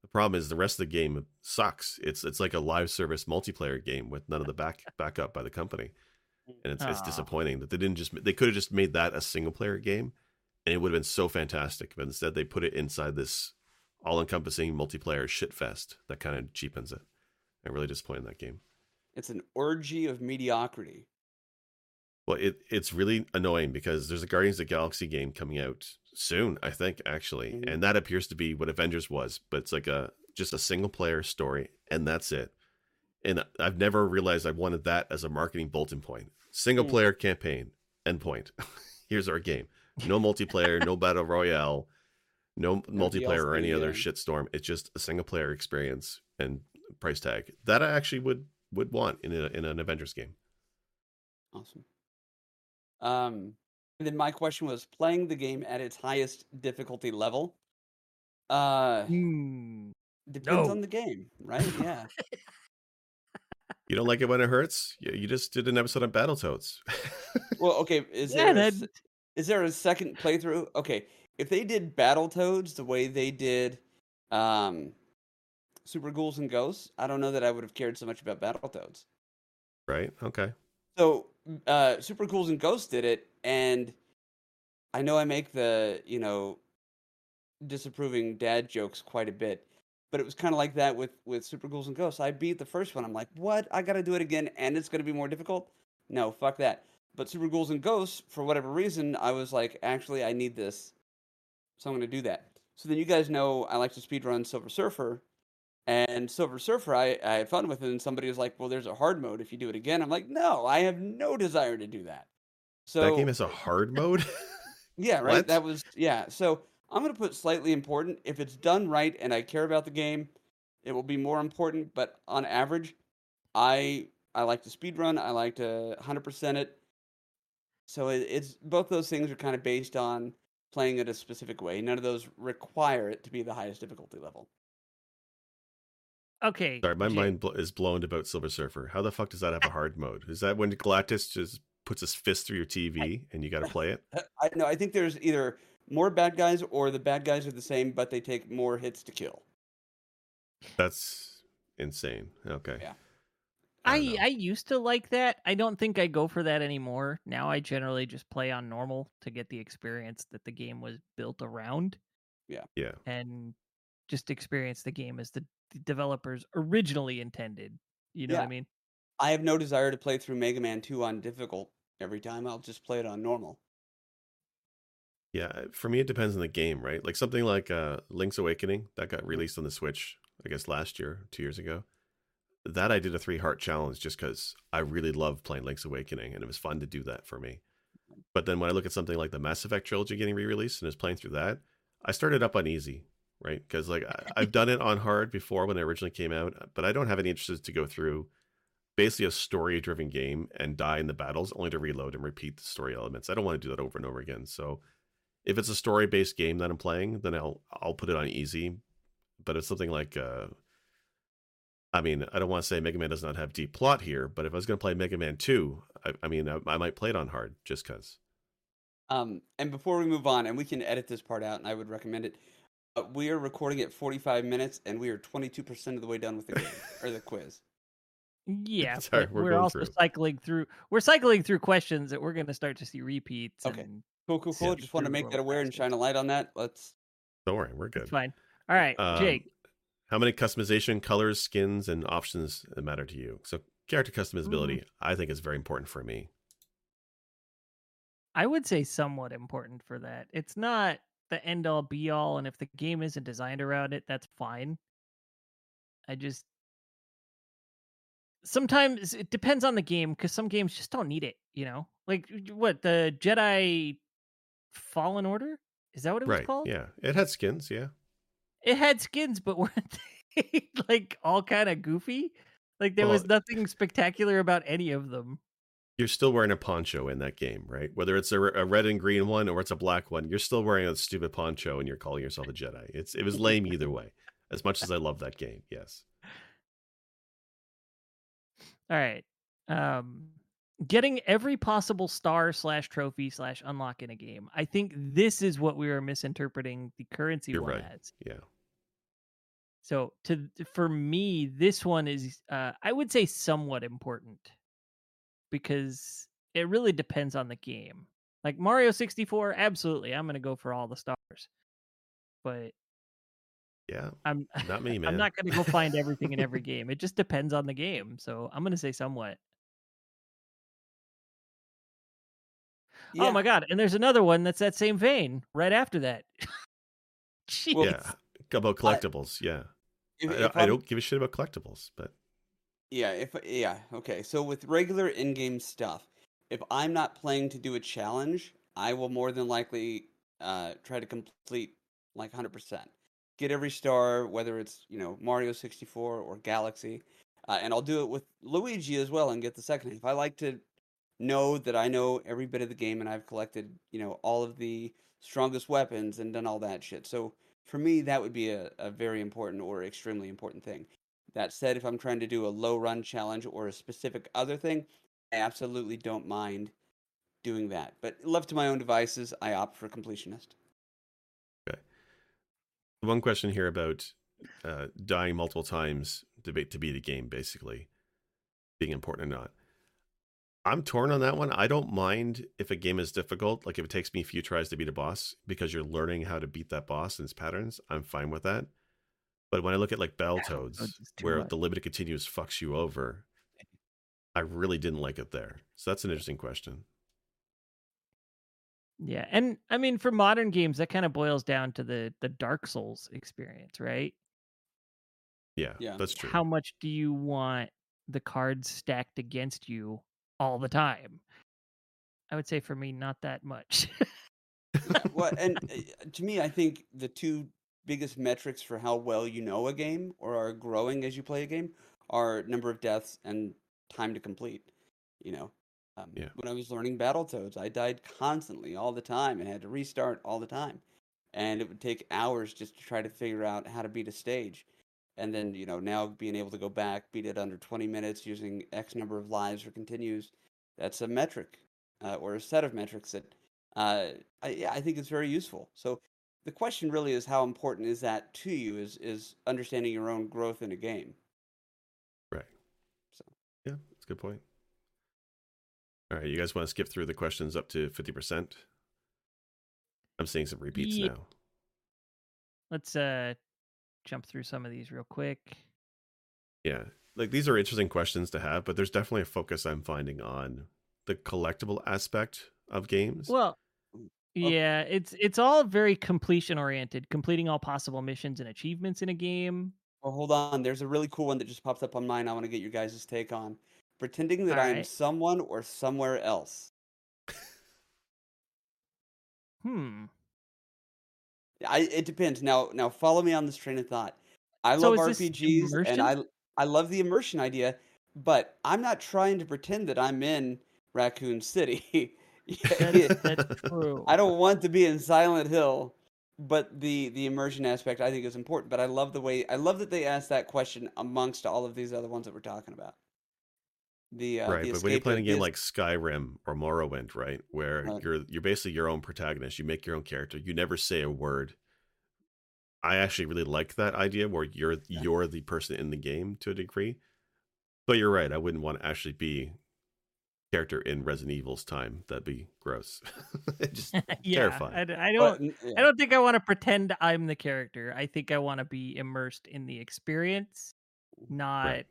The problem is the rest of the game sucks. It's it's like a live service multiplayer game with none of the back backup by the company and it's, it's disappointing that they didn't just they could have just made that a single player game and it would have been so fantastic but instead they put it inside this all-encompassing multiplayer shitfest that kind of cheapens it i'm really disappointed in that game It's an orgy of mediocrity. well it it's really annoying because there's a guardians of the galaxy game coming out soon i think actually Mhm. and that appears to be what avengers was but it's like a just a single player story, and that's it. And I've never realized I wanted that as a marketing bulletin point. Single Mm. player campaign, endpoint. Here's our game. No multiplayer, no battle royale, no multiplayer or any other yeah. shitstorm. It's just a single player experience and price tag that I actually would would want in a, in an Avengers game. Awesome. Um, and then my question was playing the game at its highest difficulty level. Uh, Hmm. depends No. on the game, right? Yeah. You don't like it when it hurts? You, you just did an episode on Battletoads. well, okay. Is Yeah, there a, is there a second playthrough? Okay, if they did Battletoads the way they did, um, Super Ghouls and Ghosts, I don't know that I would have cared so much about Battletoads. right? Okay. So, uh, Super Ghouls and Ghosts did it, and I know I make the you know disapproving dad jokes quite a bit, but it was kind of like that with with Super Ghouls and Ghosts. I beat the first one. I'm like, what? I got to do it again, and it's going to be more difficult. No, fuck that. But Super Ghouls and Ghosts, for whatever reason, I was like, actually, I need this, so I'm going to do that. So then you guys know I like to speedrun Silver Surfer, and Silver Surfer, I, I had fun with it, and somebody was like, "Well, there's a hard mode if you do it again." I'm like, "No, I have no desire to do that." So that game has a hard mode. yeah, right. What? That was yeah. So I'm gonna put slightly important. If it's done right and I care about the game, it will be more important. But on average, I I like to speed run. I like to 100% it. So it, it's both those things are kind of based on playing it a specific way. None of those require it to be the highest difficulty level. Okay. Sorry, my Jake, mind bl- is blown about Silver Surfer. How the fuck does that have a hard mode? Is that when Galactus just puts his fist through your TV and you got to play it? I know. I think there's either more bad guys or the bad guys are the same, but they take more hits to kill. That's insane. Okay. Yeah. I I. I used to like that. I don't think I go for that anymore. Now I generally just play on normal to get the experience that the game was built around yeah. Yeah. And just experience the game as the, the developers originally intended. You know what I mean? I have no desire to play through Mega Man 2 on difficult every time. I'll just play it on normal. Yeah, uh, for me it depends on the game, right? Like something like uh Link's Awakening that got mm-hmm. released on the Switch, I guess last year, 2 years ago. That I did a 3 heart challenge just cuz I really love playing Link's Awakening and it was fun to do that for me. But then when I look at something like the Mass Effect trilogy getting re-released and is playing through that, I started up on easy, right? Cuz like I, I've done it on hard before when it originally came out, uh, but I don't have any interest to go through basically a story-driven game and die in the battles only to reload and repeat the story elements. I don't want to do that over and over again. So if it's a story based game that I'm playing, then I'll I'll put it on easy. But it's something like uh I mean, I don't want to say Mega Man does not have deep plot here, but if I was going to play Mega Man 2, I, I mean, I, I might play it on hard just because. Um, and before we move on, and we can edit this part out, and I would recommend it. Uh, we are recording at 45 minutes, and we are 22% of the way done with the game or the quiz. Yeah, Sorry, we're we're, also through. cycling through. We're cycling through questions that we're going to start to see repeats. Okay. and Cool, cool, cool. Yeah. Just want to make that aware and shine a light on that. Let's. Don't worry, we're good. It's fine. All right, Um, Jake. How many customization, colors, skins, and options matter to you? So, character customizability, Mm. I think is very important for me. I would say somewhat important for that. It's not the end all be all, and if the game isn't designed around it, that's fine. I just sometimes it depends on the game because some games just don't need it. You know, like what the Jedi Fallen Order is that what it was Right. called? Yeah. It had skins. Yeah. It had skins, but weren't they like all kind of goofy? Like there Well, was nothing spectacular about any of them. You're still wearing a poncho in that game, right? Whether it's a, a red and green one or it's a black one, you're still wearing a stupid poncho and you're calling yourself a Jedi. It's it was lame either way. As much as I love that game, yes. All right. Um getting every possible star slash trophy slash unlock in a game. I think this is what we are misinterpreting the currency You're one right. as. Yeah. So to for me, this one is uh I would say somewhat important because it really depends on the game. Like Mario 64, absolutely, I'm gonna go for all the stars. But Yeah. I'm Not me, man. I'm not gonna go find everything in every game. It just depends on the game. So I'm gonna say somewhat. Yeah. Oh my god! And there's another one that's that same vein right after that. Jeez. Well, Yeah. About collectibles, yeah. If, I, if I don't give a shit about collectibles, but Yeah, if yeah, okay. So with regular in-game stuff, if I'm not playing to do a challenge, I will more than likely uh, try to complete like 100%. Get every star, whether it's you know Mario 64 or Galaxy, uh, and I'll do it with Luigi as well and get the second. If I like to know that I know every bit of the game and I've collected you know all of the strongest weapons and done all that shit. So for me, that would be a, a very important or extremely important thing. That said, if I'm trying to do a low run challenge or a specific other thing, I absolutely don't mind doing that. But left to my own devices, I opt for completionist. Okay. One question here about uh, dying multiple times debate to be, to beat a game, basically being important or not. I'm torn on that one. I don't mind if a game is difficult, like if it takes me a few tries to beat a boss because you're learning how to beat that boss and its patterns. I'm fine with that. But when I look at like Battletoads, Battletoads where much. the limited continuous fucks you over, I really didn't like it there. So that's an interesting question. Yeah, and I mean for modern games that kind of boils down to the the Dark Souls experience, right? Yeah, Yeah. that's true. How much do you want the cards stacked against you all the time? I would say for me not that much. Well, and uh, to me, I think the two biggest metrics for how well you know a game or are growing as you play a game are number of deaths and time to complete. You know, um, Yeah. when I was learning Battletoads, I died constantly all the time and had to restart all the time, and it would take hours just to try to figure out how to beat a stage. And then, you know, now being able to go back, beat it under 20 minutes using X number of lives or continues, that's a metric uh, or a set of metrics that uh, I, yeah, I think it's very useful. So the question really is how important is that to you? Is is understanding your own growth in a game? Right. So. Yeah, that's a good point. All right, you guys want to skip through the questions up to 50%? I'm seeing some repeats Ye- now. Let's uh jump through some of these real quick. Yeah. Like these are interesting questions to have, but there's definitely a focus I'm finding on the collectible aspect of games. Well, yeah, it's it's all very completion oriented, completing all possible missions and achievements in a game. Well, hold on. There's a really cool one that just popped up on mine. I want to get your guys' take on pretending that I'm Alright. someone or somewhere else. Hmm. I it depends. Now now follow me on this train of thought. I So love RPGs and I I love the immersion idea, but I'm not trying to pretend that I'm in Raccoon City. That's, that's true. I don't want to be in Silent Hill, but the the immersion aspect I think is important. But I love the way I love that they asked that question amongst all of these other ones that we're talking about. The uh, right, the but when you're playing a game this- like Skyrim or Morrowind, right, where Right. you're you're basically your own protagonist, you make your own character, you never say a word. I actually really like that idea where you're Yeah. you're the person in the game to a degree. But you're right, I wouldn't want to actually be character in Resident Evil's time. That'd be gross. Just yeah, terrifying. I, I but, don't. n- yeah. I don't think I want to pretend I'm the character. I think I want to be immersed in the experience, not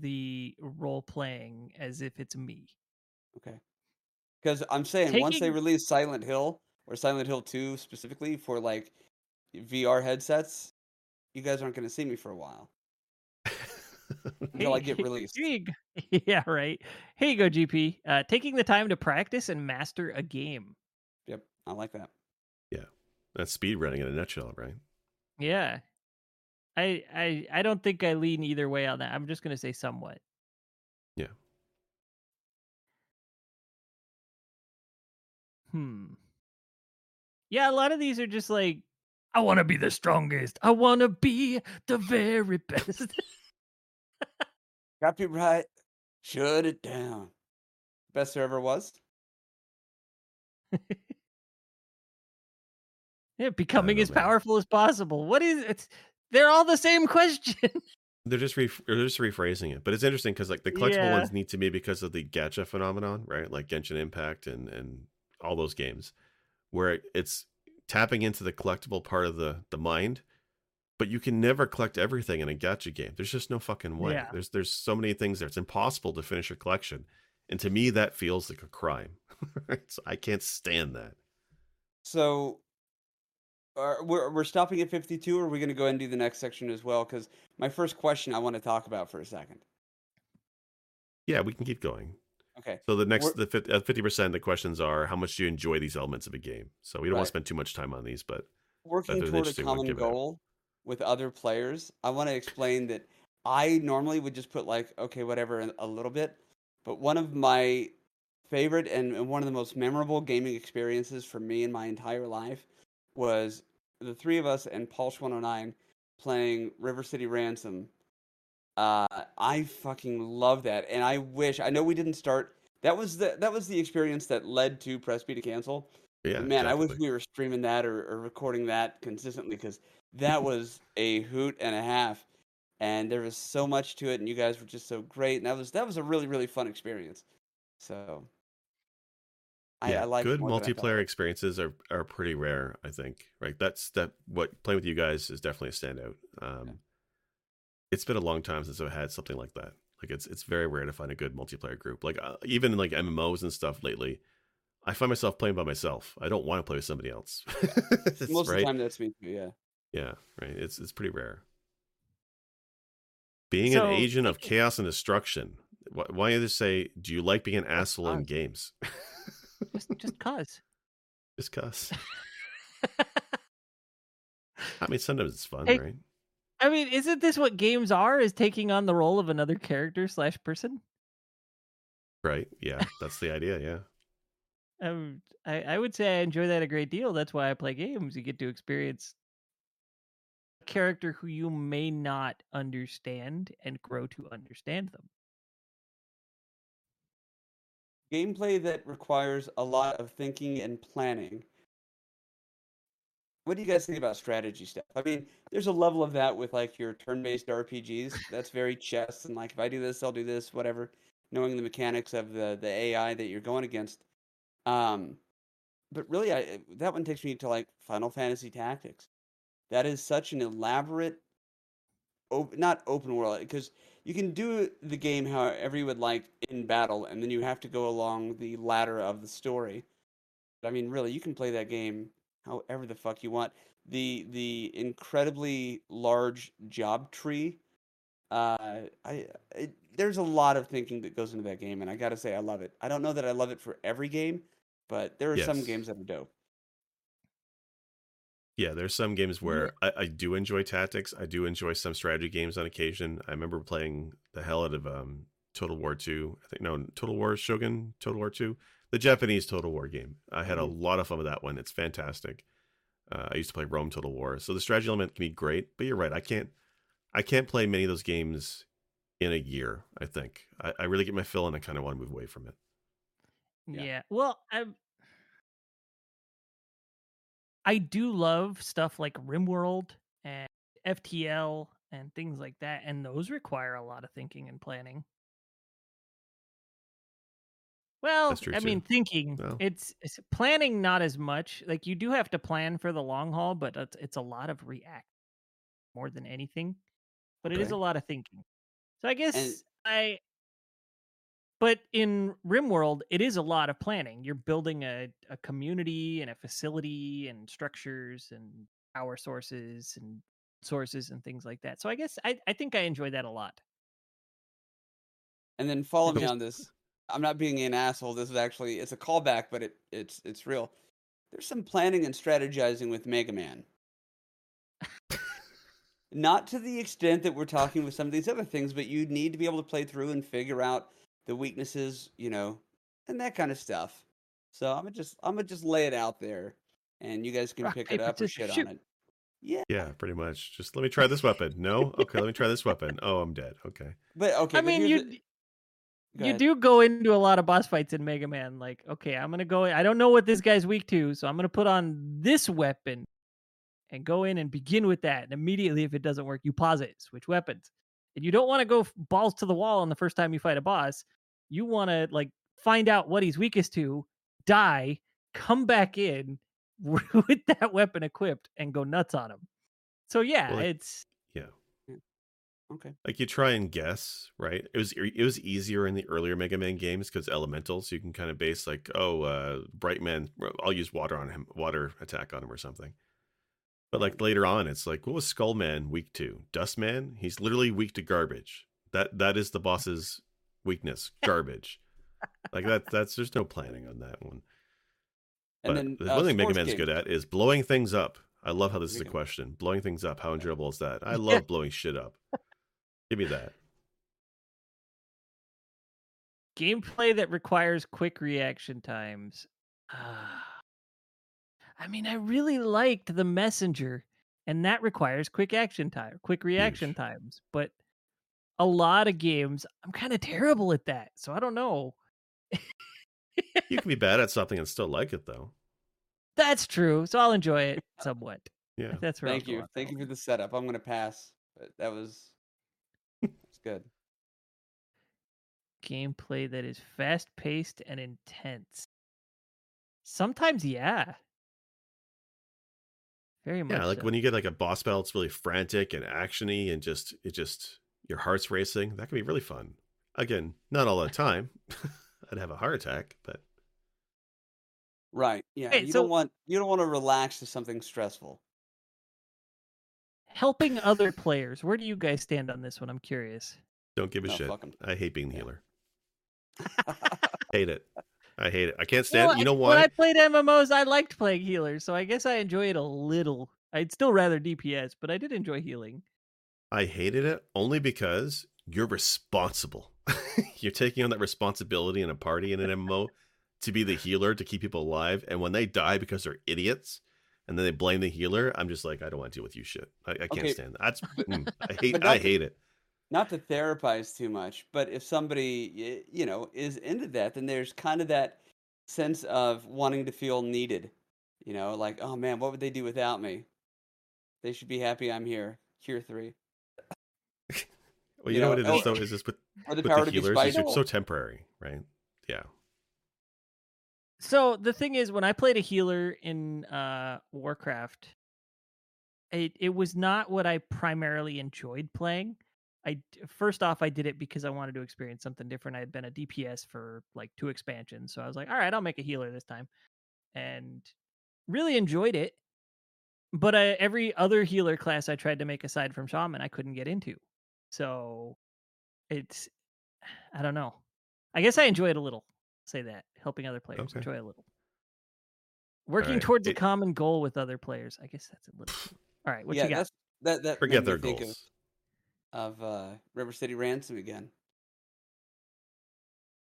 the role playing as if it's me. Okay. Because I'm saying once they release Silent Hill or Silent Hill 2 specifically for like VR headsets, you guys aren't going to see me for a while until I get released. Here you go. Yeah, right. Here you go, GP. Uh, taking the time to practice and master a game. Yep, I like that. Yeah, that's speed running in a nutshell, right? Yeah. I I I don't think I lean either way on that. I'm just gonna say somewhat. Yeah. Hmm. Yeah, a lot of these are just like, I want to be the strongest. I want to be the very best. Copyright, shut it down. Best there ever was. yeah, becoming know, as man. powerful as possible. What is it's? They're all the same question. They're just re- they're just rephrasing it, but it's interesting because like the collectible Yeah. ones need to be because of the gacha phenomenon, right? Like Genshin Impact and and all those games, where it's tapping into the collectible part of the the mind, but you can never collect everything in a gacha game. There's just no fucking way. Yeah. There's there's so many things there. It's impossible to finish a collection, and to me that feels like a crime. So I can't stand that. So, are, we're we're stopping at 52 or are we going to go ahead and do the next section as well cuz my first question I want to talk about for a second. Yeah, we can keep going. Okay. So the next, We're- the uh, fifty percent, of the questions are how much do you enjoy these elements of a game? So we don't want to spend too much time on these, but Working toward a common goal with other players, I want to explain that I normally would just put like okay whatever a- little bit, but one of my favorite and one of the most memorable gaming experiences for me in my entire life was the three of us and Pulse 109 playing River City Ransom. Uh, I fucking love that, and I wish I know we didn't start. That was the that was the experience that led to Press B to cancel. yeah, But man, I wish we were streaming that or, or recording that consistently because that was a hoot and a half, and there was so much to it, and you guys were just so great, and that was that was a really really fun experience. So, yeah, I like good multiplayer experiences are are pretty rare. I think right. That's that. What playing with you guys is definitely a standout. Um, It's been a long time since I've had something like that. Like it's it's very rare to find a good multiplayer group. Like uh, even like MMOs and stuff lately, I find myself playing by myself. I don't want to play with somebody else. It's Most of the time, that's me too. Yeah. Yeah, right. It's it's pretty rare. Being So, an agent of chaos and destruction. Why, why you just say, do you like being an asshole in fun. games? just just cause. just cause. I mean, sometimes it's fun, Hey, right? I mean, isn't this what games are? Is taking on the role of another character slash person? Right? Yeah, that's the idea. Yeah. Um, I, I would say I enjoy that a great deal. That's why I play games. You get to experience a character who you may not understand and grow to understand them. Gameplay that requires a lot of thinking and planning. What do you guys think about strategy stuff? I mean, there's a level of that with like your turn-based RPGs. That's very chess and like if I do this, I'll do this, whatever. Knowing the mechanics of the the AI that you're going against. Um, but really, I that one takes me to like Final Fantasy Tactics. That is such an elaborate, op- not open world because you can do the game however you would like in battle, and then you have to go along the ladder of the story. But I mean, really, you can play that game however the fuck you want. The the incredibly large job tree. Uh, I it, there's a lot of thinking that goes into that game, and I gotta say, I love it. I don't know that I love it for every game, but there are some games that are dope. Yeah, there's some games where I, I do enjoy tactics. I do enjoy some strategy games on occasion. I remember playing the hell out of um, Total War Two. I think no, Total War Shogun, Total War Two, the Japanese Total War game. I had a Mhm. lot of fun with that one. It's fantastic. Uh, I used to play Rome Total War, so the strategy element can be great. But you're right, I can't, I can't play many of those games in a year. I think I, I really get my fill, and I kind of want to move away from it. Yeah. Yeah. Well, I I do love stuff like RimWorld and FTL and things like that, and those require a lot of thinking and planning. Well, I mean, thinking Well. it's, it's planning not as much. Like you do have to plan for the long haul, but it's, it's a lot of react more than anything. But it is a lot of thinking. So I guess I but in RimWorld, it is a lot of planning. You're building a, a community and a facility and structures and power sources and sources and things like that. So I guess I, I think I enjoy that a lot. And then follow me on this. I'm not being an asshole. This is actually it's a callback, but it it's it's real. There's some planning and strategizing with Mega Man. not to the extent that we're talking with some of these other things, but you need to be able to play through and figure out the weaknesses, you know, and that kind of stuff. So I'm gonna just I'm gonna just lay it out there, and you guys can Rock, pick it up or shit shoot. on it. Yeah, Yeah, pretty much. Just let me try this weapon. No, okay, let me try this weapon. Oh, I'm dead. Okay. but okay. I but mean, you the- you ahead. do go into a lot of boss fights in Mega Man. Like, okay, I'm gonna go. I don't know what this guy's weak to, so I'm gonna put on this weapon and go in and begin with that. And immediately, if it doesn't work, you pause it, switch weapons. And you don't want to go balls to the wall on the first time you fight a boss. You want to like find out what he's weakest to, die, come back in with that weapon equipped, and go nuts on him. So yeah, Well, like- it's Yeah. Okay. Like you try and guess, right? It was it was easier in the earlier Mega Man games because elementals. You can kind of base like, oh, uh, Bright Man. I'll use water on him, water attack on him or something. But like later on, it's like, what was Skullman weak to? Dustman? He's literally weak to garbage. That that is the boss's weakness, garbage. like that that's there's no planning on that one. And But then there's uh, one thing Mega sports Man's game. good at is blowing things up. I love how this is a question. Blowing things up. How enjoyable is that? I love blowing shit up. Give me that. Gameplay that requires quick reaction times. I mean, I really liked the messenger, and that requires quick action time, quick reaction Huge. times. But a lot of games, I'm kind of terrible at that. So I don't know. You can be bad at something and still like it though. That's true. So I'll enjoy it somewhat. Yeah. That's where I'll Thank you. Thank you for the setup. I'm gonna pass. But that was that's good. gameplay that is fast paced and intense. Sometimes, yeah. Very much. Yeah, like so. when you get like a boss battle, it's really frantic and actiony, and just it just your heart's racing. That can be really fun. Again, not all the time. I'd have a heart attack, but Right. Yeah. Okay, you so- don't want you don't want to relax to something stressful. helping other players. Where do you guys stand on this one? I'm curious. don't give a No, shit. I hate being the Yeah. healer. Hate it. I hate it. I can't Well, stand. You know I- When I played MMOs, I liked playing healers, so I guess I enjoy it a little. I'd still rather DPS, but I did enjoy healing. I hated it only because you're responsible. you're taking on that responsibility in a party in an MMO to be the healer to keep people alive, and when they die because they're idiots. And then they blame the healer. I'm just like, I don't want to deal with you shit. I, I can't Okay, stand that. That's mm, I hate. I hate it. Not to therapize too much, but if somebody you know is into that, then there's kind of that sense of wanting to feel needed. You know, like, oh man, what would they do without me? They should be happy I'm here. Cure three. Well, you, You know, know, what it is though is this with Or the with power the healers, it's so temporary, right? Yeah. So the thing is, when I played a healer in uh, Warcraft, it it was not what I primarily enjoyed playing. I first off, I did it because I wanted to experience something different. I had been a DPS for like two expansions, so I was like, all right, I'll make a healer this time, and really enjoyed it. But I, every other healer class I tried to make aside from shaman, I couldn't get into. So it's I don't know. I guess I enjoy it a little. Say that helping other players Okay. enjoy a little. Working right. towards a common goal with other players. I guess that's a little. All right, what yeah, you got? that's that. That Forget their goals. Of, of uh, River City Ransom again.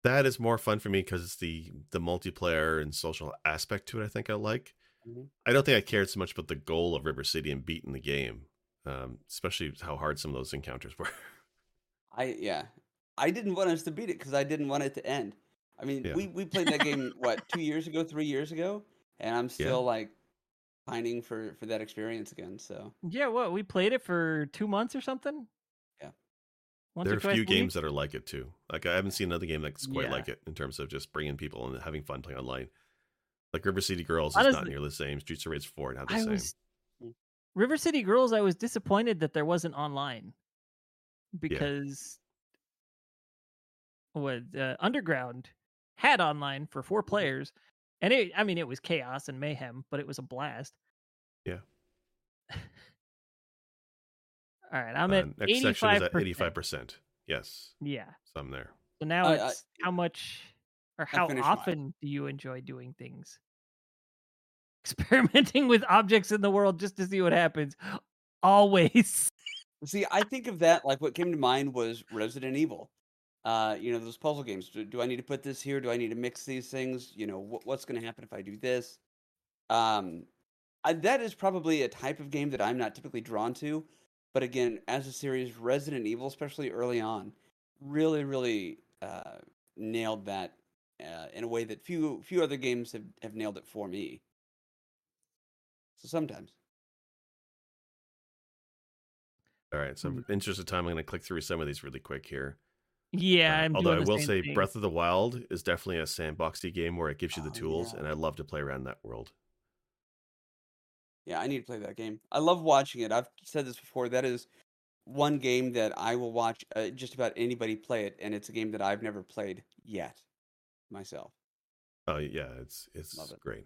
That is more fun for me because it's the the multiplayer and social aspect to it. I think I like. Mhm. I don't think I cared so much about the goal of River City and beating the game, um, especially how hard some of those encounters were. I yeah, I didn't want us to beat it because I didn't want it to end. I mean, Yeah. we we played that game what two years ago, three years ago, and I'm still like pining for for that experience again. So Yeah, what we played it for two months or something. Yeah. Once there are a few games that are like it too. Like I haven't seen another game that's quite Yeah. like it in terms of just bringing people and having fun playing online. Like River City Girls is not nearly the same. Streets of Rage Four not the I same. was. River City Girls. I was disappointed that there wasn't online because what uh, Underground had online for four players, and it. I mean, it was chaos and mayhem, but it was a blast. Yeah. All right, I'm Uh, at next section is eighty-five at eighty-five percent. Yes, Yeah. So I'm there. So now I- I- it's how much or how finished mine. often do you enjoy doing things? Experimenting with objects in the world just to see what happens. Always. see, I think of that like what came to mind was Resident Evil. Uh, you know those puzzle games. Do, do I need to put this here? Do I need to mix these things? You know what, what's going to happen if I do this? Um, I, that is probably a type of game that I'm not typically drawn to. But again, as a series, Resident Evil, especially early on, really, really uh, nailed that uh, in a way that few few other games have, have nailed it for me. So sometimes, All right. So, Hmm. in interest of time, I'm going to click through some of these really quick here. Yeah, Uh, I'm although doing I will say, thing. Breath of the Wild is definitely a sandboxy game where it gives you the Oh, tools, yeah. and I love to play around that world. Yeah, I need to play that game. I love watching it. I've said this before. That is one game that I will watch uh, just about anybody play it, and it's a game that I've never played yet myself. Oh yeah, it's it's it. great.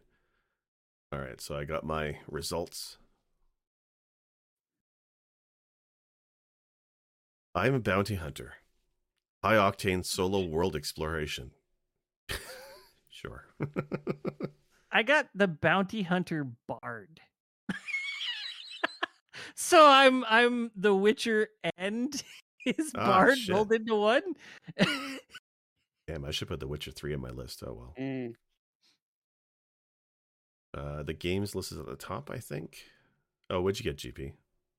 All right, so I got my results. I'm a bounty hunter. High octane solo world exploration. sure. I got the bounty hunter bard so I'm I'm the Witcher and his Ah, bard shit. rolled into one. Damn, I should put The Witcher 3 on my list. Oh well. Mm. Uh, the games list is at the top, I think. Oh, what'd you get, GP?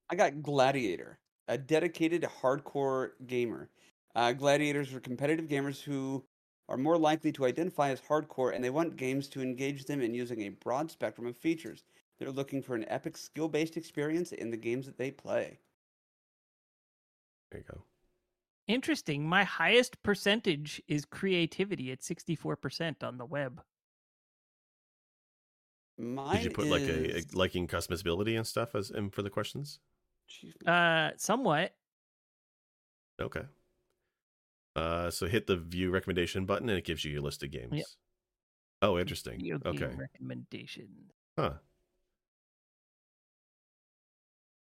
I got Gladiator, a dedicated hardcore gamer. Uh, gladiators are competitive gamers who are more likely to identify as hardcore and they want games to engage them in using a broad spectrum of features. They're looking for an epic skill based experience in the games that they play. There you go. Interesting. My highest percentage is creativity at 64% on the web. Mine Did you put like a, a is- liking customizability and stuff as in for the questions? Uh somewhat. Okay. Uh, so hit the view recommendation button and it gives you your list of games. Oh, interesting. Video game Okay. recommendations. Huh.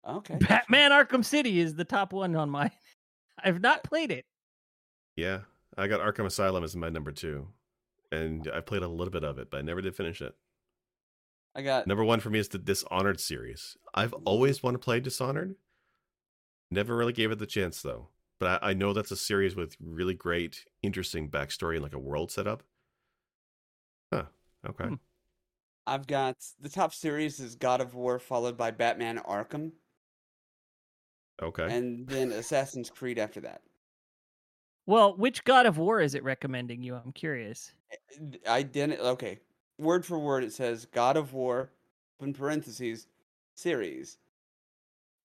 Okay. Batman Arkham City is the top one on mine. I've not played it. Yeah. I got Arkham Asylum as my number two. And I played a little bit of it, but I never did finish it. I got Number one for me is the Dishonored series. I've always wanted to play Dishonored. Never really gave it the chance though. But I, I know that's a series with really great, interesting backstory and like a world setup. Huh. Okay. Hmm. I've got the top series is God of War followed by Batman Arkham Okay. and then Assassin's Creed after that. Well, which God of War is it recommending you? I'm curious. Eh, I didn't. Okay, word for word, it says God of War, in parentheses, series.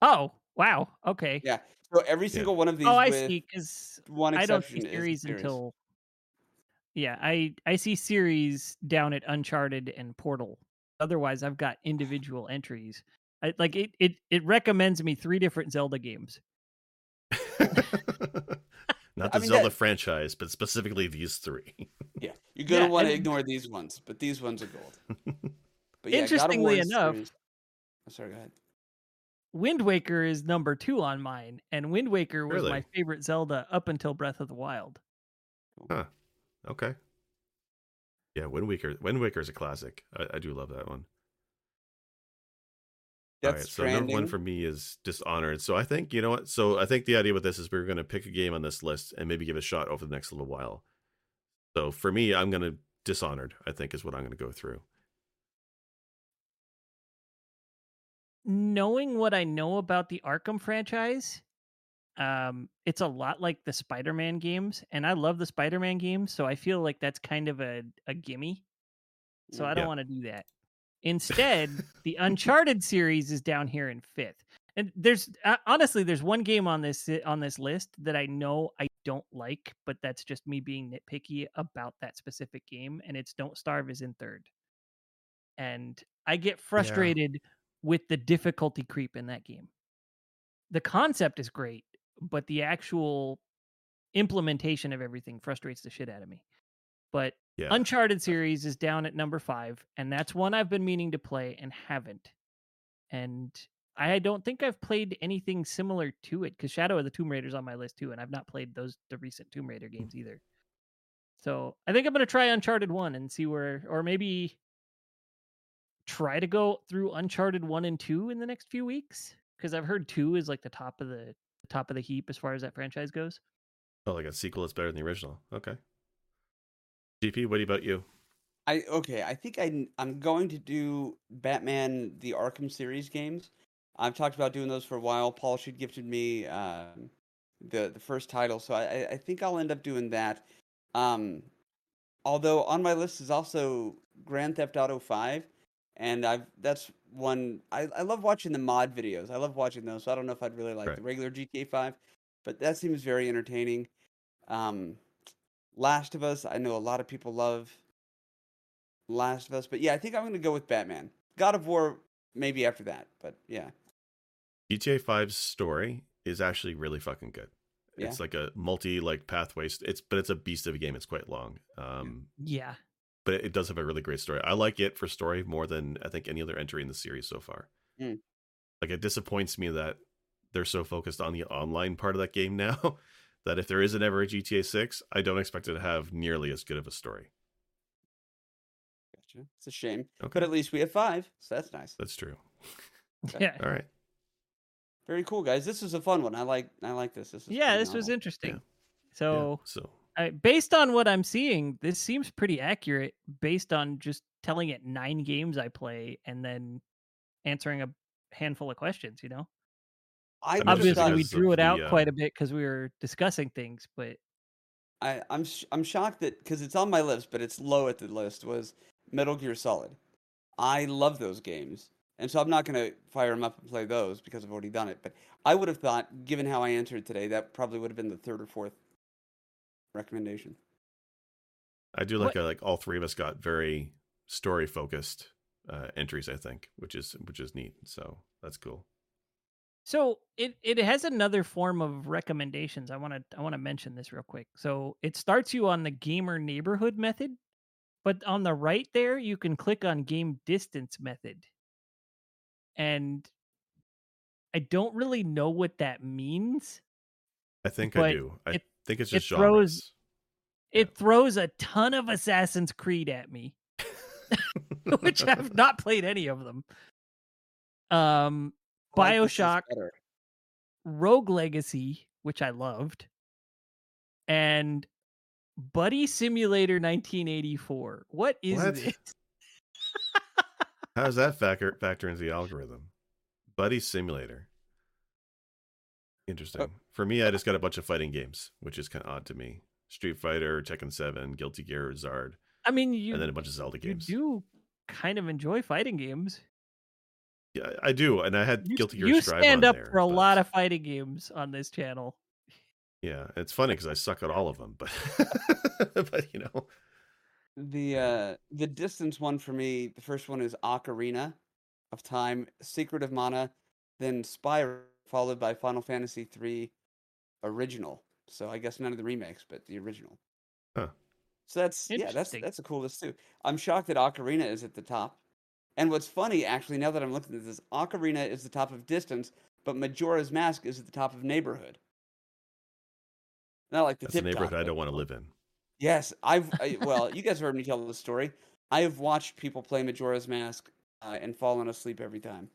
Oh, wow. Okay. Yeah. So every single one of oh, these. oh, I see. Because One I don't exception see is series until. Yeah, I I see series down at Uncharted and Portal. Otherwise, I've got individual entries. I, like it, it it recommends me three different Zelda games. Not I the mean, Zelda that- franchise, but specifically these three. Yeah, you're gonna Yeah, want to and- ignore these ones, but these ones are gold. But yeah, Interestingly War is enough- series- Oh, sorry, go ahead. Wind Waker is number two on mine, and Wind Waker was my favorite Zelda up until Breath of the Wild. okay. Yeah, Wind Waker. Wind Waker is a classic. I, I do love that one. All Death right, so number one for me is Dishonored. So I think you know what. So I think the idea with this is we're going to pick a game on this list and maybe give it a shot over the next little while. So for me, I'm going to Dishonored. I think is what I'm going to go through. knowing what I know about the Arkham franchise, um, it's a lot like the Spider-Man games, and I love the Spider-Man games, so I feel like that's kind of a a gimme. So I don't Yeah. want to do that. Instead, the Uncharted series is down here in fifth. And there's uh, honestly, there's one game on this on this list that I know I don't like, but that's just me being nitpicky about that specific game, and it's Don't Starve is in third. And I get frustrated with the difficulty creep in that game. The concept is great, but the actual implementation of everything frustrates the shit out of me. But Yeah. Uncharted uh series is down at number five, and that's one I've been meaning to play and haven't. And I don't think I've played anything similar to it because Shadow of the Tomb Raider is on my list too, and I've not played those the recent Tomb Raider mm. games either. So I think I'm gonna try Uncharted one and see where, or maybe try to go through Uncharted one and two in the next few weeks because I've heard two is like the top of the top of the heap as far as that franchise goes. oh, like a sequel is better than the original. Okay. GP, what about you? I okay. I think I I'm going to do Batman the Arkham series games. I've talked about doing those for a while. Paul should gifted me um, the the first title, so I I- think I'll end up doing that. Um, although on my list is also Grand Theft Auto Five, and I've that's one I I love watching the mod videos. I love watching those. So I don't know if I'd really like Right. the regular GTA Five, but that seems very entertaining. Um, Last of Us, I know a lot of people love Last of Us, but yeah, I think I'm going to go with Batman. God of War, maybe after that, but yeah, GTA 5's story is actually really fucking good. Yeah. It's like a multi like pathways. It's but it's a beast of a game. It's quite long. Um, Yeah. but it does have a really great story. I like it for story more than I think any other entry in the series so far. Mm. Like it disappoints me that they're so focused on the online part of that game now that if there isn't ever a GTA 6, I don't expect it to have nearly as good of a story. Gotcha. It's a shame, Okay. but at least we have five, so that's nice. That's true. Yeah. All right. Very cool, guys. This was a fun one. I like. I like this. This is Yeah, pretty this was interesting. Yeah. So, yeah. So I, based on what I'm seeing, this seems pretty accurate based on just telling it nine games I play and then answering a handful of questions, you know? I Obviously, we drew it out the, uh, quite a bit because we were discussing things, but I, I'm sh- I'm shocked that because it's on my list, but it's low at the list. Was Metal Gear Solid? I love those games, and so I'm not gonna fire them up and play those because I've already done it. But I would have thought, given how I answered today, that probably would have been the third or fourth recommendation. I do like a, like all three of us got very story focused uh, entries, I think, which is which is neat. So that's cool. So it it has another form of recommendations. I want to I want to mention this real quick. So it starts you on the gamer neighborhood method, but on the right there you can click on game distance method. And I don't really know what that means. I think I do. I it- think it's it just throws- genres. It throws a ton of Assassin's Creed at me, which I've not played any of them. Um like BioShock. Rogue Legacy, which I loved, and Buddy Simulator 1984. What is What? this? How does that factor factor into the algorithm? Buddy Simulator. Oh. Interesting. For me, I just got a bunch of fighting games, which is kind of odd to me. Street Fighter, Tekken 7, Guilty Gear, Xrd, I mean, you and then a bunch of Zelda you games. do kind of enjoy fighting games. Yeah, I do, and I had You, Guilty Gear you Strive stand on up there, for a but- lot of fighting games on this channel. Yeah, it's funny because I suck at all of them, but but you know, The uh the distance one for me, the first one is Ocarina of Time, Secret of Mana, then Spyro, followed by Final Fantasy III original. So I guess none of the remakes, but the original. Huh. So that's yeah, that's Interesting. that's a cool list too. I'm shocked that Ocarina is at the top. And what's funny, actually, now that I'm looking at this, Ocarina is the top of distance, but Majora's Mask is at the top of neighborhood. Not like the that's a tip neighborhood top, I don't want to live in. Yes, I've I, well, you guys heard me tell this story. I have watched people play Majora's Mask uh, and fallen asleep every time.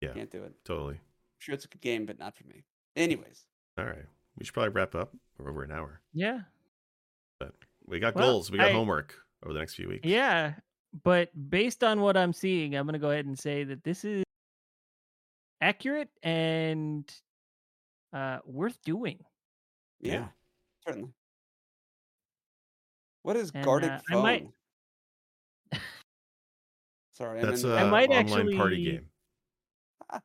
Yeah. Can't do it. Totally. I'm sure it's a good game, but not for me. Anyways, All right, we should probably wrap up. We're over an hour. Yeah. But we got Well, goals. We got I- homework over the next few weeks. Yeah. But based on what I'm seeing, I'm going to go ahead and say that this is accurate and uh, worth doing. yeah, Yeah. certainly. What is And, Gartic uh, I phone? might- Sorry, That's I'm a in I the- might online party game. Ah.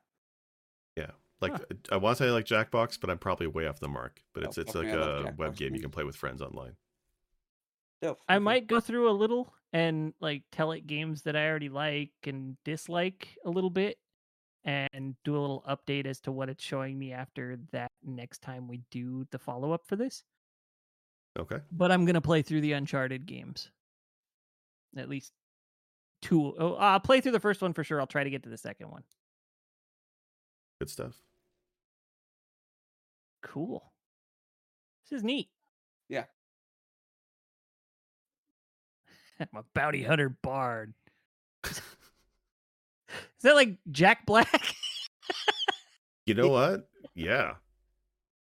Yeah, like Huh. I want to say like Jackbox, but I'm probably way off the mark. But Oh, it's it's like me, I a web Jackbox game you can play with friends online. Dope, I okay. might go through a little and like tell it games that I already like and dislike a little bit and do a little update as to what it's showing me after that next time we do the follow up for this. Okay, But I'm going to play through the Uncharted games. At least two. Oh, I'll play through the first one for sure. I'll try to get to the second one. good stuff. Cool. This is neat. Yeah. I'm a bounty hunter bard. Is that like Jack Black? You know what? Yeah,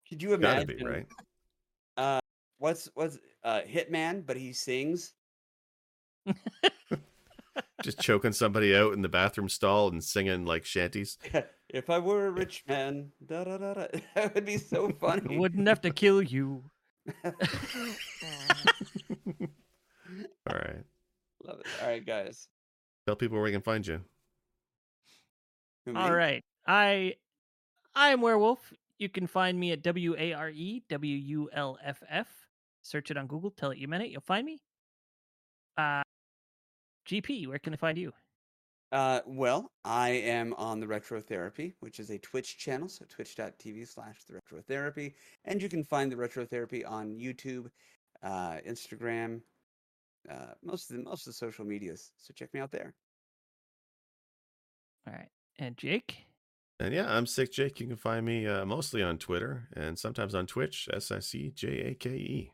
Could you gotta imagine? be right. Uh, what's what's uh Hitman? But he sings. Just choking somebody out in the bathroom stall and singing like shanties. if I were a rich man, da da da da. That would be so funny. Wouldn't have to kill you. All right, Love it. All right, guys. tell people where we can find you. Who, All me? right. I I am Werewolf. You can find me at W A R E W U L F F. Search it on Google. Tell it you meant it. You'll find me. Uh, GP, where can I find you? Uh, well, I am on the Retro Therapy, which is a Twitch channel, so twitch.tv slash the Retro Therapy. And you can find the Retro Therapy on YouTube, uh, Instagram, uh, most of the most of the social medias. So check me out there. All right. And Jake? And yeah, I'm SicJake. You can find me uh, mostly on Twitter and sometimes on Twitch, S I C J A K E.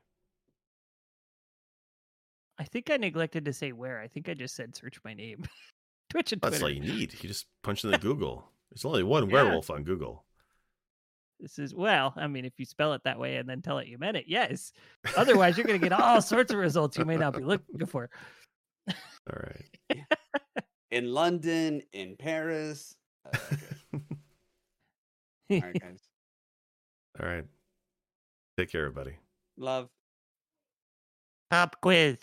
I think I neglected to say where. I think I just said search my name. Twitch and That's Twitter. all you need. You just punch in the Google. There's only one Yeah. werewolf on Google. This is well, I mean, if you spell it that way and then tell it you meant it, yes. Otherwise, you're going to get all sorts of results you may not be looking for. All right. In London, in Paris. Uh, good. All right, guys. All right. Take care, everybody. Love. Pop quiz.